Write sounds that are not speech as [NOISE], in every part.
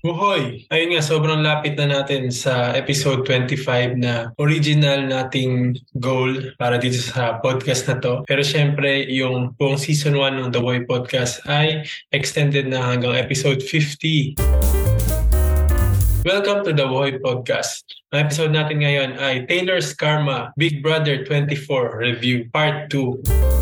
Buhoy! Ayun nga, sobrang lapit na natin sa episode 25 na original nating goal para dito sa podcast na to. Pero syempre, yung buong season 1 ng The Boy Podcast ay extended na hanggang episode 50. Welcome to The Boy Podcast. Ang episode natin ngayon ay Taylor's Karma Big Brother 24 Review Part 2.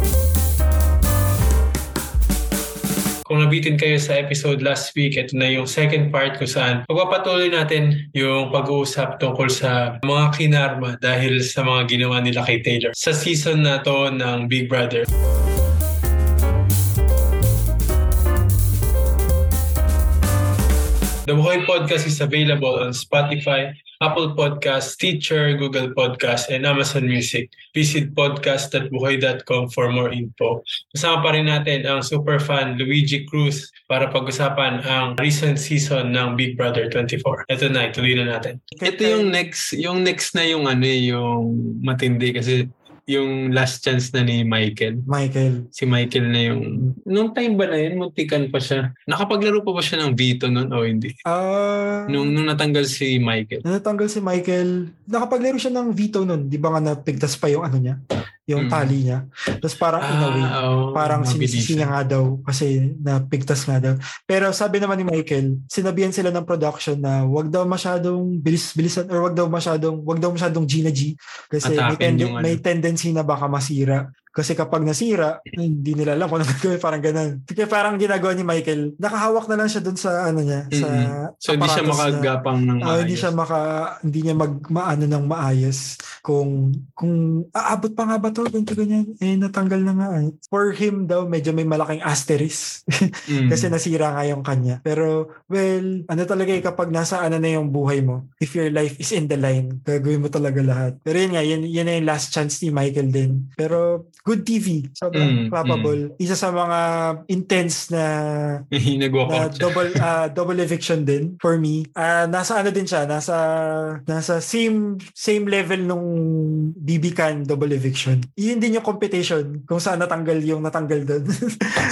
Kung nabitin kayo sa episode last week, ito na yung second part kung saan pagpapatuloy natin yung pag-uusap tungkol sa mga kinarma dahil sa mga ginawa nila kay Taylor sa season na to ng Big Brother. The Buhay Podcast is available on Spotify, Apple Podcast, Teacher, Google Podcast, and Amazon Music. Visit podcast.buhay.com for more info. Kasama pa rin natin ang super fan Luigi Cruz para pag-usapan ang recent season ng Big Brother 24. Ito na, ituloy na natin. Ito yung next, yung next na yung ano eh, yung matindi kasi yung last chance na ni Michael. Michael. Si Michael na yung... Nung time ba na yun, muntikan pa siya. Nakapaglaro pa ba siya ng veto nun o hindi? Ah... Nung, nung natanggal si Michael. Nung natanggal si Michael, nakapaglaro siya ng veto nun. Di ba nga napigtas pa yung ano niya? Yung Mm. tali niya. Tapos parang in a way, Ah, oo, parang mabilis. sinisisi niya nga daw kasi napigtas nga daw. Pero sabi naman ni Michael, sinabihan sila ng production na wag daw masyadong bilis-bilisan or wag daw masyadong wag daw masyadong Gina G kasi may, tenden- yung ano. may tendency na baka masira. Kasi kapag nasira, hindi nila alam kung ano [LAUGHS] gagawin. Parang ganun. Kaya parang ginagawa ni Michael, nakahawak na lang siya dun sa ano niya. Sa Mm-mm. So hindi siya makagapang ng Ah, maayos. hindi siya maka hindi niya mag maano ng maayos kung kung aabot pa nga ba to ganito ganyan eh natanggal na nga eh. for him daw medyo may malaking asterisk [LAUGHS] Mm. kasi nasira nga yung kanya pero well ano talaga eh kapag nasa ano na yung buhay mo if your life is in the line gagawin mo talaga lahat pero yun nga yun, yun na yung last chance ni Michael din pero good TV Mm, sobrang clappable isa sa mga intense na [LAUGHS] na double [LAUGHS] ah, double eviction din for me. Ah nasa ano din siya, nasa nasa same same level nung BB Can double eviction. Yun din yung competition kung saan natanggal yung natanggal doon.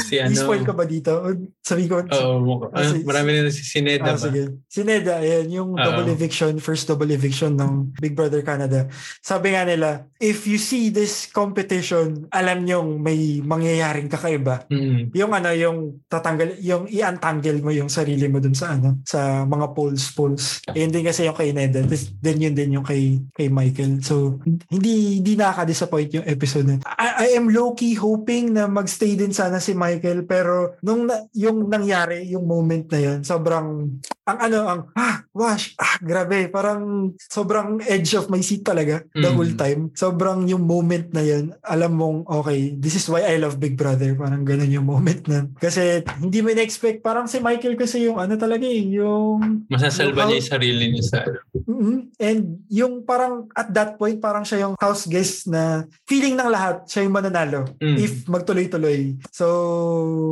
Si [LAUGHS] ano. I-spoil ka ba dito? Sabi ko. Oo, Ah, ah, si- marami na si Sineda Ah, ba? sige. Si Neda, ayan, yung Oo. double eviction, first double eviction ng Big Brother Canada. Sabi nga nila, if you see this competition, alam nyong may mangyayaring kakaiba Mm. yung ano yung tatanggal yung i-untangle mo yung sarili mo dun sa ano sa mga polls polls yun din kasi yung kay This- then yun din yung kay kay Michael so hindi hindi nakaka-disappoint yung episode na I, I am low-key hoping na magstay din sana si Michael pero nung na, yung nangyari yung moment na yun sobrang ang ano ang ah wash ah grabe parang sobrang edge of my seat talaga the Mm. whole time sobrang yung moment na yun alam mong okay this is why I love Big Brother parang ganun yung moment na kasi hindi mo na-expect parang si Michael kasi yung ano talaga eh yung Masasalba Yung niya yung sarili niya sa. Mhm. and yung parang at that point parang siya yung house guest na feeling ng lahat siya yung mananalo Mm. if magtuloy-tuloy so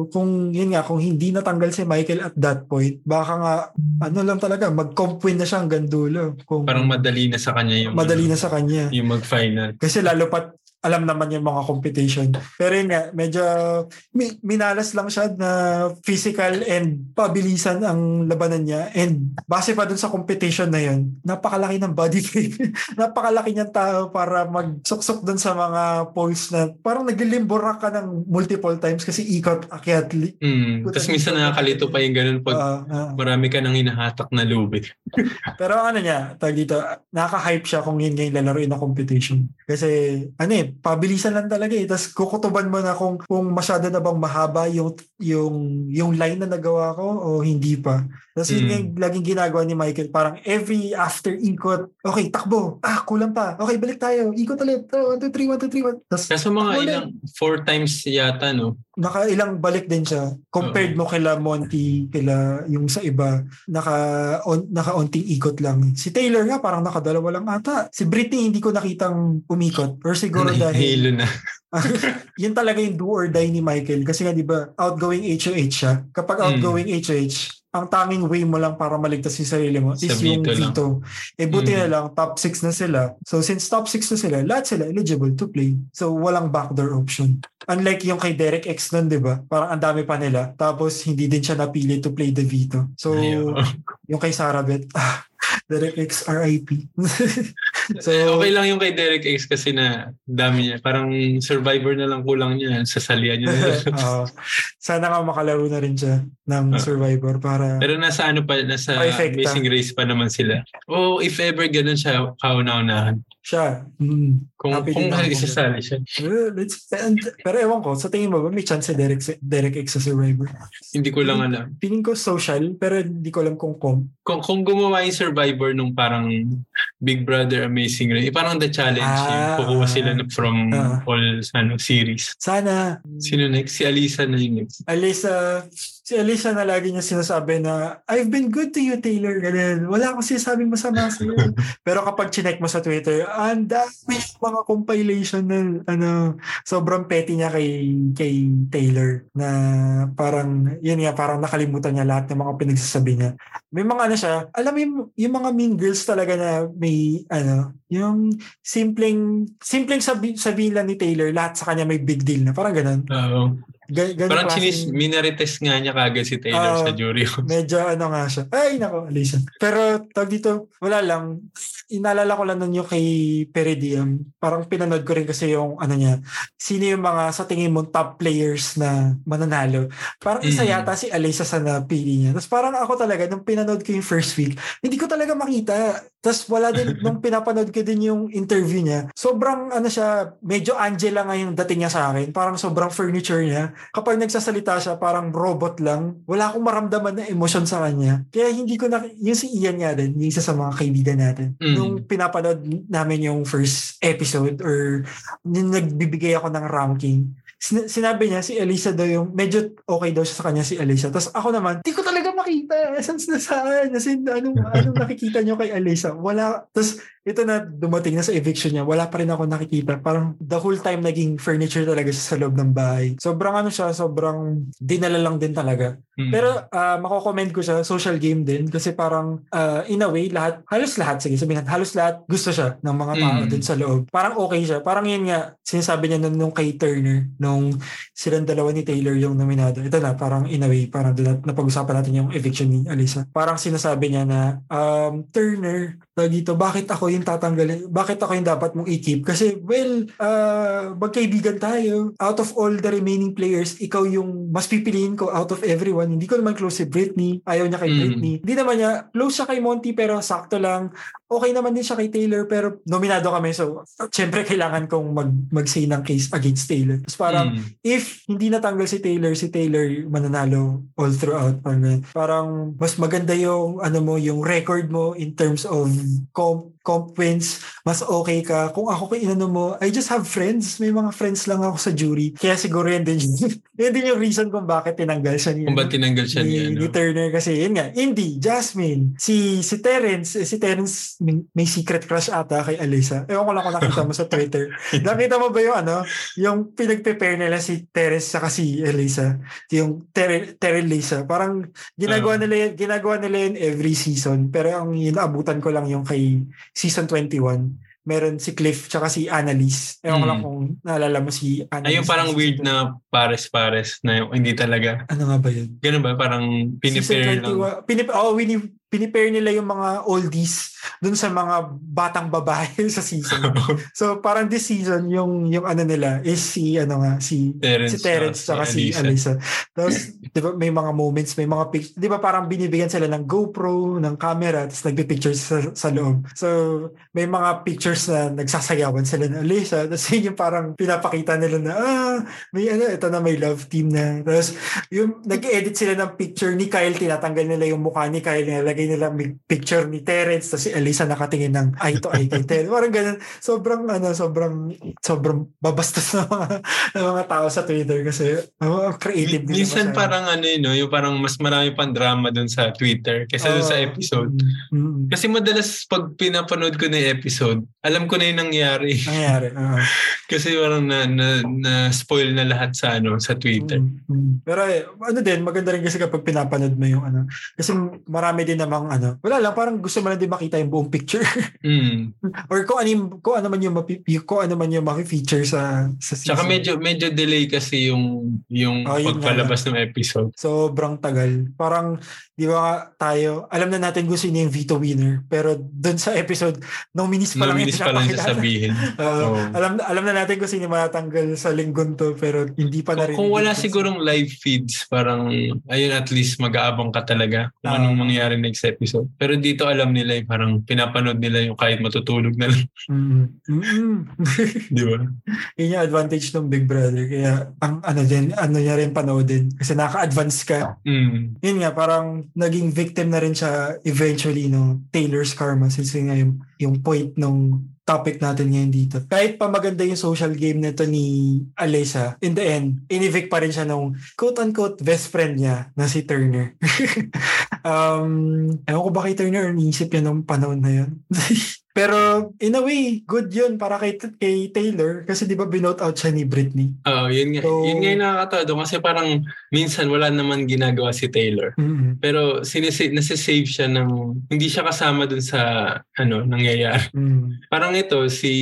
kung yun nga kung hindi natanggal si Michael at that point baka nga ano lang talaga mag-comp win na siya hanggang dulo kung Parang madali na sa kanya yung madali na sa kanya yung mag-final. kasi lalo pat alam naman yung mga competition. Pero yun nga, medyo mi- minalas lang siya na physical and pabilisan ang labanan niya. And base pa dun sa competition na yun, napakalaki ng body frame. [LAUGHS] napakalaki niyang tao para magsuksok dun sa mga poles na parang naglilimbora ka ng multiple times kasi ikot, akyat. li- Mm. Tapos minsan nakakalito pa yung ganun pag Ah, ah. marami ka nang hinahatak na lubid. Pero ano niya, tag dito, nakaka-hype siya kung yun nga yung lalaroin na competition. Kasi, ano eh, pabilisan lang talaga eh. Tapos kukutuban mo na kung, kung masyado na bang mahaba yung, yung, yung line na nagawa ko o hindi pa. Tapos yun Mm. nga yung laging ginagawa ni Michael. Parang every after ikot, okay, takbo. Ah, kulang pa. Okay, balik tayo. Ikot ulit. Oh, 1, 2, 3, 1, 2, 3, 1. Tapos Kaso mga ulit. ilang, four times yata, no? nakailang balik din siya compared mo kila Monty kila yung sa iba naka on, naka-onting ikot lang. Si Taylor nga parang nakadalawa lang ata. Si Britney hindi ko nakitang umikot. Or siguro dahil na. [LAUGHS] [LAUGHS] yun talaga yung do or die ni Michael. Kasi nga di ba outgoing HOH siya. Kapag Mm. outgoing HOH ang tanging way mo lang para maligtas yung sarili mo Sa is yung veto veto. Eh buti Mm. na lang top 6 na sila. So since top 6 na sila, lahat sila eligible to play. So walang backdoor option. Unlike yung kay Derek X nun, di ba? Parang ang dami pa nila. Tapos hindi din siya napili to play the veto. So Ayaw. yung kay Sarah Beth. [LAUGHS] Ah, Derek X RIP. [LAUGHS] so, okay lang yung kay Derek X kasi na dami niya. Parang survivor na lang kulang niya. Sasalian niya. [LAUGHS] uh, sana nga makalaro na rin siya ng uh, survivor para... Pero nasa ano pa, nasa. Amazing Race pa naman sila. O oh, if ever ganun siya, kauna-unahan. Siya. Mm, kung kung isasali siya. Uh, let's, and, pero ewan ko, sa tingin mo ba may chance si Derek, Derek X sa Survivor? Hindi ko lang alam. Piling ko social, pero hindi ko alam kung kung. Kung, kung gumawa yung Survivor nung parang Big Brother Amazing Race, eh, parang The Challenge, ah, yung kukuha sila from uh, all ano, series. Sana. Sino next? Si Alisa na yung next. Alisa, si Alisa na lagi niya sinasabi na, I've been good to you, Taylor. Ganun. Wala akong sinasabing masama sa iyo. [LAUGHS] Pero kapag chinek mo sa Twitter, ang dami mga compilation na ano, sobrang petty niya kay, kay Taylor na parang, yun nga, parang nakalimutan niya lahat ng mga pinagsasabi niya. May mga ano siya, alam mo yung, yung mga mean girls talaga na may, ano, yung simpleng, simpleng sabi, sabihin lang ni Taylor, lahat sa kanya may big deal na. Parang ganun. Oo. Uh, Gan- Parang chinis, minarites nga niya kagad si Taylor uh, sa jury. medyo ano nga siya. Ay, nako, Alisa. Pero tag dito, wala lang. Inalala ko lang nun yung kay Peridium. Parang pinanood ko rin kasi yung ano niya. Sino yung mga sa tingin mo top players na mananalo. Parang mm. isa yata si Alisa sa napili niya. Tapos parang ako talaga, nung pinanood ko yung first week, hindi ko talaga makita. Tapos wala din, [LAUGHS] nung pinapanood ko din yung interview niya, sobrang ano siya, medyo Angela nga yung dating niya sa akin. Parang sobrang furniture niya kapag nagsasalita siya, parang robot lang. Wala akong maramdaman na emosyon sa kanya. Kaya hindi ko na, yung si Ian nga din, yung isa sa mga kaibigan natin. Mm. Nung pinapanood namin yung first episode or yung nagbibigay ako ng ranking, sin- sinabi niya si Elisa daw yung medyo okay daw siya sa kanya si Elisa. Tapos ako naman, di ko talaga makita. Essence na saan? As in, anong, anong nakikita niyo kay Elisa? Wala. Tapos ito na dumating na sa eviction niya, wala pa rin ako nakikita. Parang the whole time naging furniture talaga siya sa loob ng bahay. Sobrang ano siya, sobrang dinala lang din talaga. Mm-hmm. Pero uh, mako-comment ko siya, social game din kasi parang uh, in a way, lahat, halos lahat, sige sabihin halos lahat gusto siya ng mga tao mm-hmm. din sa loob. Parang okay siya. Parang yun nga, sinasabi niya nung, nung kay Turner, nung silang dalawa ni Taylor yung nominado. Ito na, parang in a way, parang napag-usapan natin yung eviction ni Alisa. Parang sinasabi niya na, um, Turner, dito, bakit ako yung tatanggalin? Bakit ako yung dapat mong i-keep? Kasi, well, uh, magkaibigan tayo. Out of all the remaining players, ikaw yung mas pipiliin ko out of everyone. Hindi ko naman close si Britney. Ayaw niya kay mm. Britney. Hindi naman niya, close siya kay Monty pero sakto lang. Okay naman din siya kay Taylor pero nominado kami. So, syempre kailangan kong mag, mag-say ng case against Taylor. Tapos parang, mm. if hindi natanggal si Taylor, si Taylor mananalo all throughout. Parang, parang mas maganda yung, ano mo, yung record mo in terms of comp, comp wins, mas okay ka. Kung ako kay inano mo, I just have friends. May mga friends lang ako sa jury. Kaya siguro yun din, [LAUGHS] yun din yung reason kung bakit tinanggal siya niya. Kung bakit tinanggal siya ni, niya, no? ni Turner. Kasi yun nga, Indy, Jasmine, si si Terence, eh, si Terence may, may secret crush ata kay Alisa. Ewan ko lang kung nakita mo sa Twitter. [LAUGHS] nakita mo ba yung ano, yung pinag-prepare nila si Terence sa si Elisa, yung Ter Terry Lisa. Parang ginagawa uh, nila ginagawa nila yun every season. Pero ang inaabutan ko lang yung kay season 21 meron si Cliff tsaka si Annalise. Ewan mm. ko lang hmm. kung naalala mo si Annalise. Ay, yung parang weird na pares-pares na yung hindi talaga. Ano nga ba yun? Ganun ba? Parang pinipair lang. Pinip oh, pinipair nila yung mga oldies dun sa mga batang babae [LAUGHS] sa season. [LAUGHS] so parang this season yung yung ano nila is si ano nga si Terence, si Terence uh, saka si, Alisa. Tapos 'di ba may mga moments, may mga pic, 'di ba parang binibigyan sila ng GoPro, ng camera, tapos nagpi-pictures sa, sa loob. So may mga pictures na nagsasayawan sila ng Alisa. Tapos yun yung parang pinapakita nila na ah, may ano, ito na may love team na. Tapos yung nag-edit sila ng picture ni Kyle, tinatanggal nila yung mukha ni Kyle, nilalagay nilagay nila picture ni Terence tapos si Elisa nakatingin ng eye to eye kay Terence. Parang ganun. Sobrang ano, sobrang sobrang babastos na mga, na mga tao sa Twitter kasi uh, creative din Minsan parang ano yun, no? yung parang mas marami pang drama dun sa Twitter kaysa uh, dun sa episode. Mm-hmm. Kasi madalas pag pinapanood ko na yung episode, alam ko na yung nangyari. Nangyari. Uh-huh. [LAUGHS] kasi parang na, na, na spoil na lahat sa ano sa Twitter. Mm-hmm. Pero eh, ano din, maganda rin kasi kapag pinapanood mo yung ano. Kasi marami din naman namang ano, wala lang, parang gusto mo lang din makita yung buong picture. [LAUGHS] Mm. Or kung ano, yung, kung ano man yung, mapi, kung ano man yung maki-feature sa, sa season. Tsaka medyo medyo delay kasi yung yung Oh, pagpalabas ng episode. Sobrang tagal. Parang, di ba tayo, alam na natin kung sino yung veto winner. Pero dun sa episode, nominis pa lang Nominis pa lang siya pinapakilala. sabihin. Uh, [LAUGHS] Oo. alam, alam na natin kung sino matatanggal sa linggon to, pero hindi pa na rin. Kung, kung wala sigurong live feeds, parang ayun at least mag-aabang ka talaga kung Ah. anong mangyayari next episode. Pero dito alam nila eh, parang pinapanood nila yung kahit matutulog na lang, Mm. Mm. [LAUGHS] di ba? Yun yung advantage ng Big Brother. Kaya, ang ano din, ano niya rin panoodin. Kasi naka-advance ka. Mm. Yun nga, parang naging victim na rin siya eventually no Taylor's karma since yun nga yung, yung point nung topic natin ngayon dito. Kahit pa maganda yung social game nito ni Alyssa, in the end, inivict pa rin siya nung quote-unquote best friend niya na si Turner. [LAUGHS] um, ewan ko ba kay Turner niisip niya nung panahon na yun. [LAUGHS] Pero in a way, good yun para kay, kay Taylor kasi di ba binout out siya ni Britney. Oo, yun nga. So- yun nga yung nakakatawa kasi parang minsan wala naman ginagawa si Taylor. Mm-mm. Pero sinisi, nasisave siya ng hindi siya kasama dun sa ano nangyayari. Mm. Parang ito si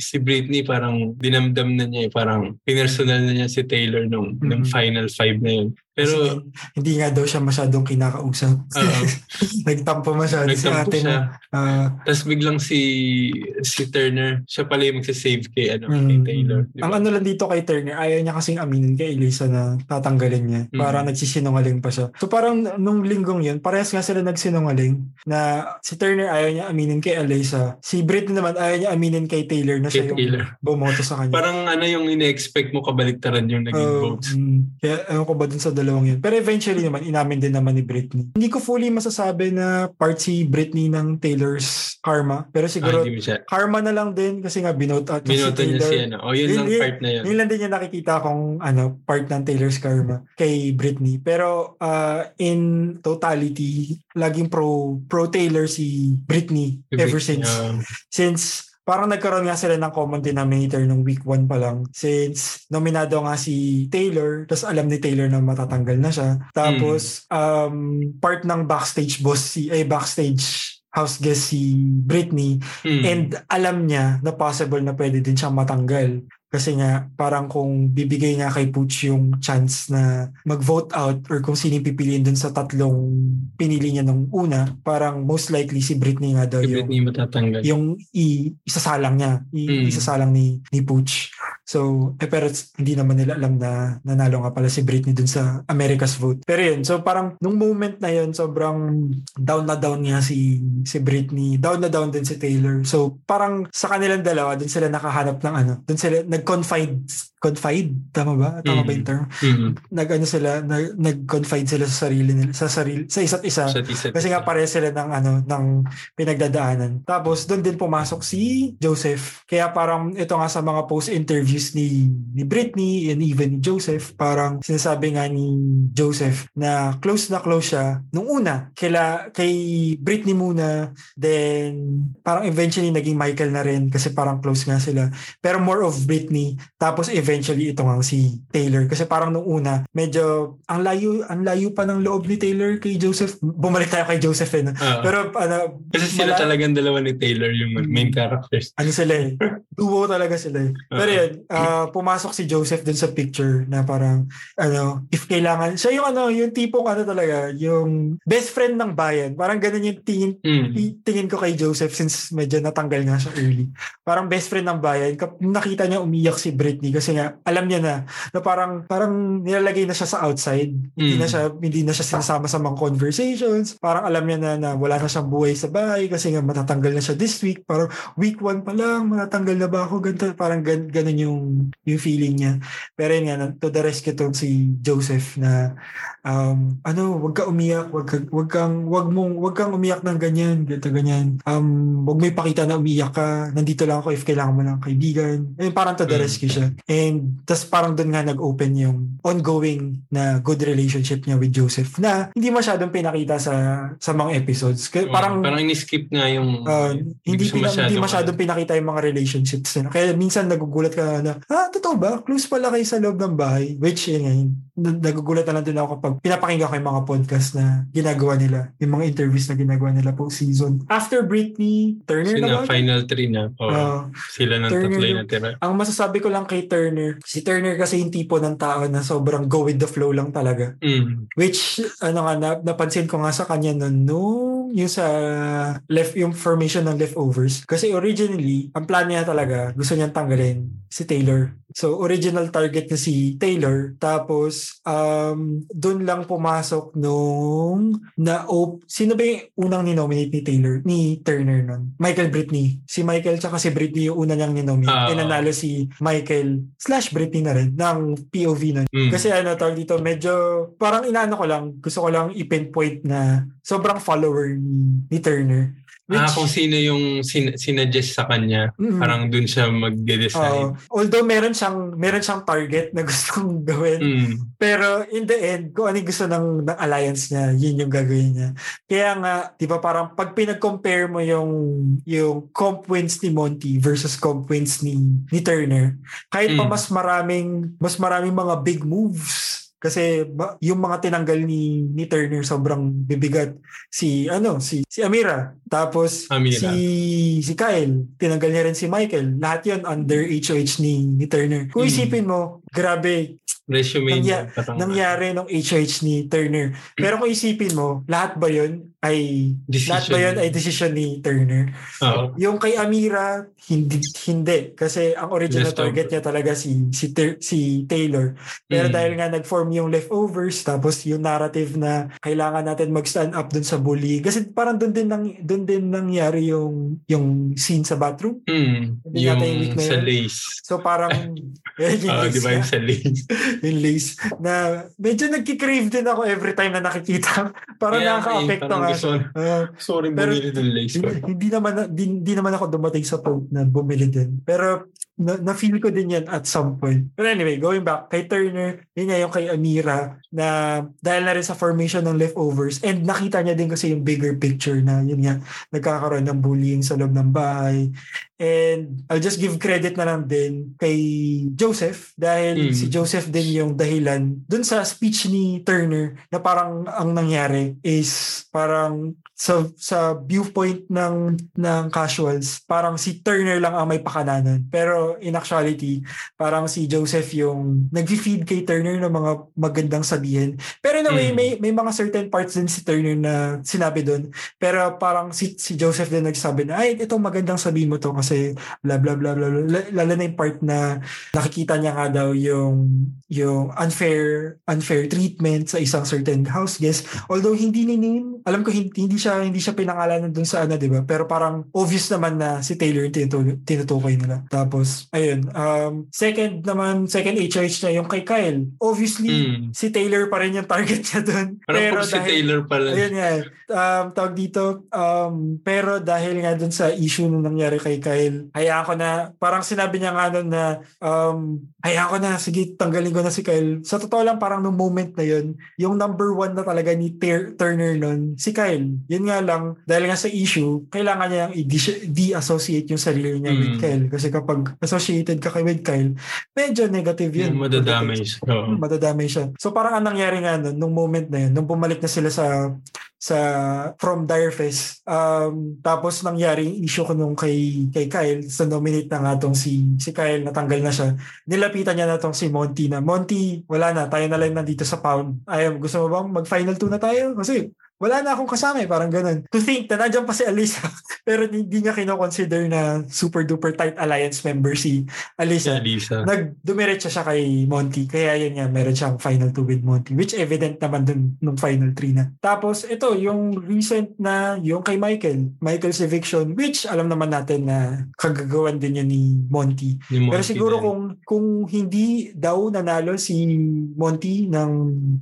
si Britney parang dinamdam na niya eh, parang pinersonal na niya si Taylor nung nung Mhm. final five na yun. Pero Kasi hindi nga daw siya masyadong kinakausap. [LAUGHS] Nagtampo masyado si nagtampo ate siya. na. ah, Tapos biglang si si Turner, siya pala yung magsasave kay ano mm, kay Taylor. mm. Di ba? Ang ano lang dito kay Turner, ayaw niya kasing aminin kay Elisa na tatanggalin niya. Mm. Parang nagsisinungaling pa siya. So parang nung linggong yun, parehas nga sila nagsinungaling na si Turner ayaw niya aminin kay Elisa. Si Britney naman ayaw niya aminin kay Taylor na Kay siya yung Taylor. bumoto sa kanya. Parang ano yung ine-expect mo kabaliktaran yung naging Oh, votes. mm. Kaya ewan ko ba dun sa dalawang yun. Pero eventually naman, inamin din naman ni Britney. Hindi ko fully masasabi na part si Britney ng Taylor's karma. Pero Ah, siguro, siya. karma na lang din kasi nga binote out niya Binoto si niya Taylor. si ano. O yun Yun- lang yun- part na yun. Yun lang din yung nakikita kong ano, part ng Taylor's karma kay Britney. Pero uh, in totality, laging pro pro Taylor si Britney ever since. Uh, Since parang nagkaroon nga sila ng common denominator nung week 1 pa lang. Since nominado nga si Taylor, tapos alam ni Taylor na matatanggal na siya. Tapos um, part ng backstage boss si, eh backstage house guest si Britney hmm. And alam niya na possible na pwede din siyang matanggal. Kasi nga, parang kung bibigay nga kay Pooch yung chance na mag-vote out or kung sino pipiliin dun sa tatlong pinili niya nung una, parang most likely si Britney nga daw si yung, Britney matatanggal. yung i, isasalang niya. I, Mm. Isasalang ni, ni Pooch. So, eh, pero hindi naman nila alam na nanalo nga pala si Britney dun sa America's vote. Pero yun, so parang nung moment na yun, sobrang down na down nga si, si Britney. Down na down din si Taylor. So, parang sa kanilang dalawa, dun sila nakahanap ng ano, dun sila nag-confide, confide, tama ba? Tama ba Mm. yung term? Mm. Nag-ano sila, nag, nag-confide sila sa sarili nila, sa sarili, sa isa't isa. Sa isa't Kasi nga pare sila ng ano ng pinagdadaanan. Tapos doon din pumasok si Joseph. Kaya parang ito nga sa mga post interviews ni ni Britney and even ni Joseph, parang sinasabi nga ni Joseph na close na close siya nung una kila kay Britney muna then parang eventually naging Michael na rin kasi parang close nga sila. Pero more of Britney tapos eventually ito nga si Taylor kasi parang nung una medyo ang layo ang layo pa ng loob ni Taylor kay Joseph. Bumalik tayo kay Joseph eh. no? Ah. Pero ano, Kasi sila mala- talagang dalawa ni Taylor yung main characters. ano sila eh. Duo talaga sila eh. Pero Oo. yun, ah, pumasok si Joseph dun sa picture na parang, ano, if kailangan, siya yung ano, yung tipong ano talaga, yung best friend ng bayan. Parang ganun yung tingin, Mm. tingin ko kay Joseph since medyo natanggal nga siya early. Parang best friend ng bayan. Kap- nakita niya umiyak si Britney kasi nga, alam niya na, na parang, parang nilalagay na siya sa outside. Hindi Mm. na siya, hindi na siya sinasama sa mga conversations. Parang alam niya na, na wala na siyang buhay sa bahay kasi nga matatanggal na siya this week. Parang week 1 pa lang, matatanggal na ba ako? Ganito, parang gan, ganun yung, yung feeling niya. Pero yun nga, to the rescue to si Joseph na um, ano, wag ka umiyak, wag, ka, wag kang, wag mong, wag kang umiyak ng ganyan, ganito, ganyan. Um, wag mo ipakita na umiyak ka, nandito lang ako if kailangan mo ng kaibigan. Eh, parang to the Mm. rescue siya. And And tas parang doon nga nag-open yung ongoing na good relationship niya with Joseph na hindi masyadong pinakita sa sa mga episodes. Kaya parang Mm, parang ini-skip nga yung Uh, hindi, pina, hindi masyadong- masyadong pinakita yung mga relationships nila. Kaya minsan nagugulat ka na, ah, totoo ba? Close pala kayo sa loob ng bahay. Which, yun nga, nagugulat na lang din ako kapag pinapakinggan ko yung mga podcast na ginagawa nila. Yung mga interviews na ginagawa nila po season. After Britney, Turner Kasi na ba? final three na. Oh, Ah, sila ng tatlo yung natira. ang masasabi ko lang kay Turner, si Turner kasi yung tipo ng tao na sobrang go with the flow lang talaga. Mm. Which, ano nga, na, napansin ko nga sa kanya nun, nung yung sa left, yung formation ng leftovers. Kasi originally, ang plan niya talaga, gusto niyang tanggalin si Taylor. So, original target niya si Taylor. Tapos, um, doon lang pumasok nung na op sino ba yung unang ninominate ni Taylor? Ni Turner nun? Michael Britney. Si Michael tsaka si Britney yung una niyang ninominate. Ah. Uh, nanalo si Michael slash Britney na rin ng POV nun. Mm. Kasi ano tawag dito, medyo parang inaano ko lang, gusto ko lang i-pinpoint na sobrang follower ni, ni Turner. Ah, kung sino yung sin- sinuggest sa kanya, Mm. parang dun siya magde-decide. Oo. although meron siyang meron siyang target na [LAUGHS] gustong gawin, Mm. pero in the end, kung ano gusto ng, ng alliance niya, yun yung gagawin niya. Kaya nga, di ba parang pag pinag-compare mo yung yung comp wins ni Monty versus comp wins ni, ni Turner, kahit pa Mm. mas maraming mas maraming mga big moves kasi ba, yung mga tinanggal ni ni Turner sobrang bibigat. Si ano si si Amira. Tapos Amira. si si Kyle. Tinanggal niya rin si Michael. Lahat yon under HOH ni ni Turner. Kung Mm. isipin mo grabe Resume Nangya- niya. Nangyari nung HOH ni Turner. Pero kung isipin mo, lahat ba yun ay Decision. lahat ba yun ay decision ni Turner? Oo. Yung kay Amira, hindi hindi kasi ang original Leftover. target niya talaga si si Ter- si Taylor. Pero Mm. dahil nga nag-form yung leftovers tapos yung narrative na kailangan natin mag-stand up dun sa bully kasi parang dun din nang dun din nangyari yung yung scene sa bathroom. Mm. Hindi Yung sa lace. So parang yung lace [LAUGHS] di ba yung sa lace? Yung lace na medyo nagki-crave din ako every time na nakikita. [LAUGHS] Parang Kaya, nakaka-apekto nga. gusto, Ah, [LAUGHS] sorry, Pero- bumili ng lace hindi, hindi naman na- di, di naman ako dumating sa point na bumili din. Pero na, na-feel ko din yan at some point. But anyway, going back kay Turner, yun nga yung kay Amira na dahil na rin sa formation ng leftovers and nakita niya din kasi yung bigger picture na yun nga, nagkakaroon ng bullying sa loob ng bahay. And I'll just give credit na lang din kay Joseph dahil Mm. si Joseph din yung dahilan dun sa speech ni Turner na parang ang nangyari is parang sa sa viewpoint ng ng casuals parang si Turner lang ang may pakananan pero in actuality parang si Joseph yung nagfi-feed kay Turner ng mga magandang sabihin pero in a way Mm. may may mga certain parts din si Turner na sinabi doon pero parang si si Joseph din nagsabi na ay itong magandang sabihin mo to kasi bla bla bla bla, bla. lalo na yung part na nakikita niya nga daw yung yung unfair unfair treatment sa isang certain house guest although hindi ni name alam ko hindi, hindi siya hindi siya pinangalanan dun sa ano 'di ba pero parang obvious naman na si Taylor yung tinutu- tinutukoy nila tapos ayun um second naman second HOH na yung kay Kyle obviously Mm. si Taylor pa rin yung target niya dun [LAUGHS] Parang pero pag si dahil Taylor pala. Ayun nga. eh. Um, tawag dito, um, pero dahil nga dun sa issue nung nangyari kay Kyle, hayaan ko na, parang sinabi niya nga nun na, um, hayaan ko na, sige, tanggalin ko na si Kyle. Sa totoo lang, parang nung moment na yun, yung number one na talaga ni Ter- Turner nun, si Kyle. Yun nga lang, dahil nga sa issue, kailangan niya i- de-associate yung sarili niya with Mm. Kyle. Kasi kapag associated ka kay with Kyle, medyo negative yun. Yung madadamay siya. Oo. Hmm, madadamay siya. So parang ang nangyari nga nun, nung moment na yun, nung bumalik na sila sa sa from Direfest, um, tapos nangyari yung issue ko nung kay, kay Kyle, sa nominate na nga tong si, si Kyle, natanggal na siya. Nilapitan niya na tong si Monty na, Monty, wala na, tayo na lang nandito sa pound. Ay, gusto mo bang mag-final two na tayo? Kasi wala na akong kasama eh, parang ganun. To think na nandiyan pa si Alisa, [LAUGHS] pero hindi niya kino-consider na super duper tight alliance member si Si Alisa Alisa. nagdumiretso siya kay Monty. Kaya yun nga, meron siyang final 2 with Monty. Which evident naman dun nung final 3 na. Tapos ito, yung recent na, yung kay Michael. Michael's eviction, which alam naman natin na kagagawan din yun ni Monty. Ni Monty Pero siguro din. kung kung hindi daw nanalo si Monty ng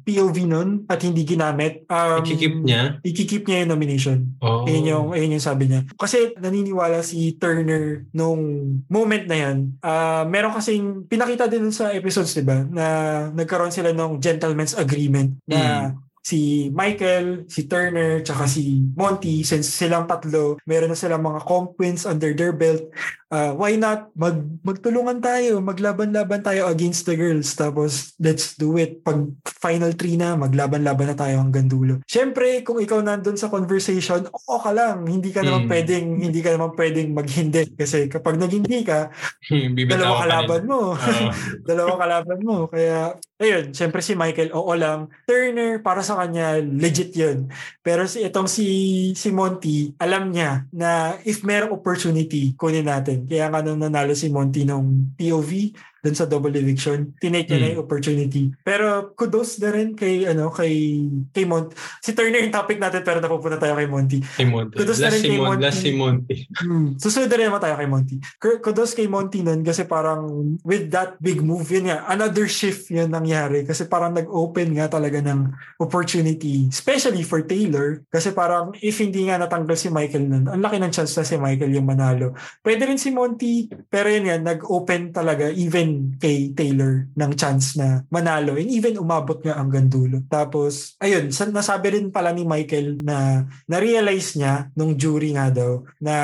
POV nun at hindi ginamit, um, Ikikip niya? ikikip niya yung nomination. Oh. Ayun yung, ayun yung sabi niya. Kasi naniniwala si Turner nung moment na yan. ah meron kasing, pinakita din sa episodes, di ba? Na nagkaroon sila ng gentleman's agreement na si Michael, si Turner, tsaka si Monty, since silang tatlo, meron na silang mga comp wins under their belt, ah, why not mag magtulungan tayo, maglaban-laban tayo against the girls, tapos let's do it. Pag final three na, maglaban-laban na tayo hanggang dulo. Siyempre, kung ikaw nandun sa conversation, oo ka lang, hindi ka naman Mm. pwedeng, hindi ka naman pwedeng maghindi. Kasi kapag nag-hindi ka, [LAUGHS] dalawa kalaban mo. [LAUGHS] Dalawa kalaban mo. Kaya, ayun, syempre si Michael, oo lang. Turner, para sa kanya, legit yun. Pero si itong si, si Monty, alam niya na if merong opportunity, kunin natin. Kaya nga nung nanalo si Monty nung POV, dun sa double eviction, tinake niya na Hmm. yung opportunity. Pero kudos na rin kay, ano, kay, kay Monty. Si Turner yung topic natin, pero napupunta tayo kay Monty. Si Monty. Kudos na Last rin si kay Mon- Monty. Last si Monty. Hmm. Susunod na rin naman tayo kay Monty. Kudos kay Monty nun kasi parang with that big move, yun nga, another shift yun nangyari kasi parang nag-open nga talaga ng opportunity, especially for Taylor kasi parang if hindi nga natanggal si Michael nun, ang laki ng chance na si Michael yung manalo. Pwede rin si Monty, pero yun nga, nag-open talaga even kay Taylor ng chance na manalo and even umabot nga hanggang dulo. Tapos, ayun, sa- nasabi rin pala ni Michael na na-realize niya nung jury nga daw na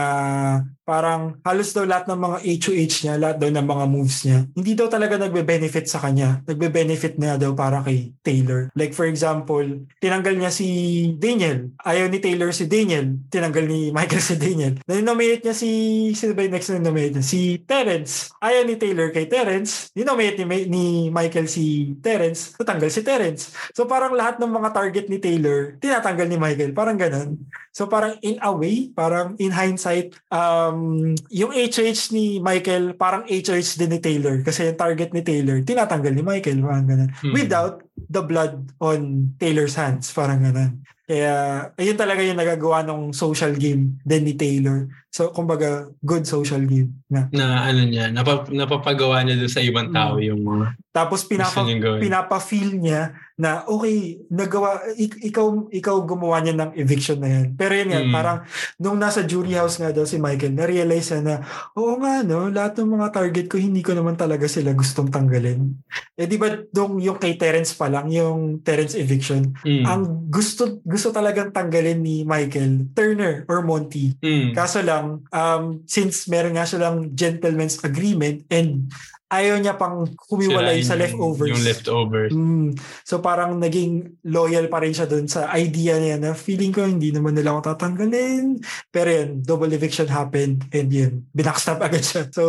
parang halos daw lahat ng mga HOH niya, lahat daw ng mga moves niya, hindi daw talaga nagbe-benefit sa kanya. Nagbe-benefit na daw para kay Taylor. Like for example, tinanggal niya si Daniel. Ayaw ni Taylor si Daniel. Tinanggal ni Michael [LAUGHS] si Daniel. Ninominate niya si, sino ba yung next na nominate niya? Si Terence. Ayaw ni Taylor kay Terence. Ninominate ni, ni Michael si Terence. Natanggal si Terence. So parang lahat ng mga target ni Taylor, tinatanggal ni Michael. Parang ganun. So parang in a way, parang in hindsight, um, yung HH ni Michael, parang HH din ni Taylor. Kasi yung target ni Taylor, tinatanggal ni Michael. Parang ganun. Hmm. Without the blood on Taylor's hands. Parang ganun. Kaya, ayun talaga yung nagagawa ng social game din ni Taylor. So, kumbaga, good social game. Na. Na ano niya, napap- napapagawa niya doon sa ibang tao Mm. yung mga Tapos, pinapa, pinapa-feel niya na okay, nagawa ik- ikaw ikaw gumawa niya ng eviction na yan. Pero yun nga, Mm. parang nung nasa jury house nga daw si Michael, na-realize niya na, oo nga no, lahat ng mga target ko, hindi ko naman talaga sila gustong tanggalin. Eh di ba dong yung kay Terence pa lang, yung Terence eviction, Mm. ang gusto gusto talagang tanggalin ni Michael, Turner or Monty. Mm. Kaso lang, um, since meron nga silang gentleman's agreement and ayaw niya pang humiwalay sa leftovers. Yung leftovers. Mm. So parang naging loyal pa rin siya dun sa idea niya na feeling ko hindi naman nila ako tatanggalin. Pero yun, double eviction happened and yun, binackstab agad siya. So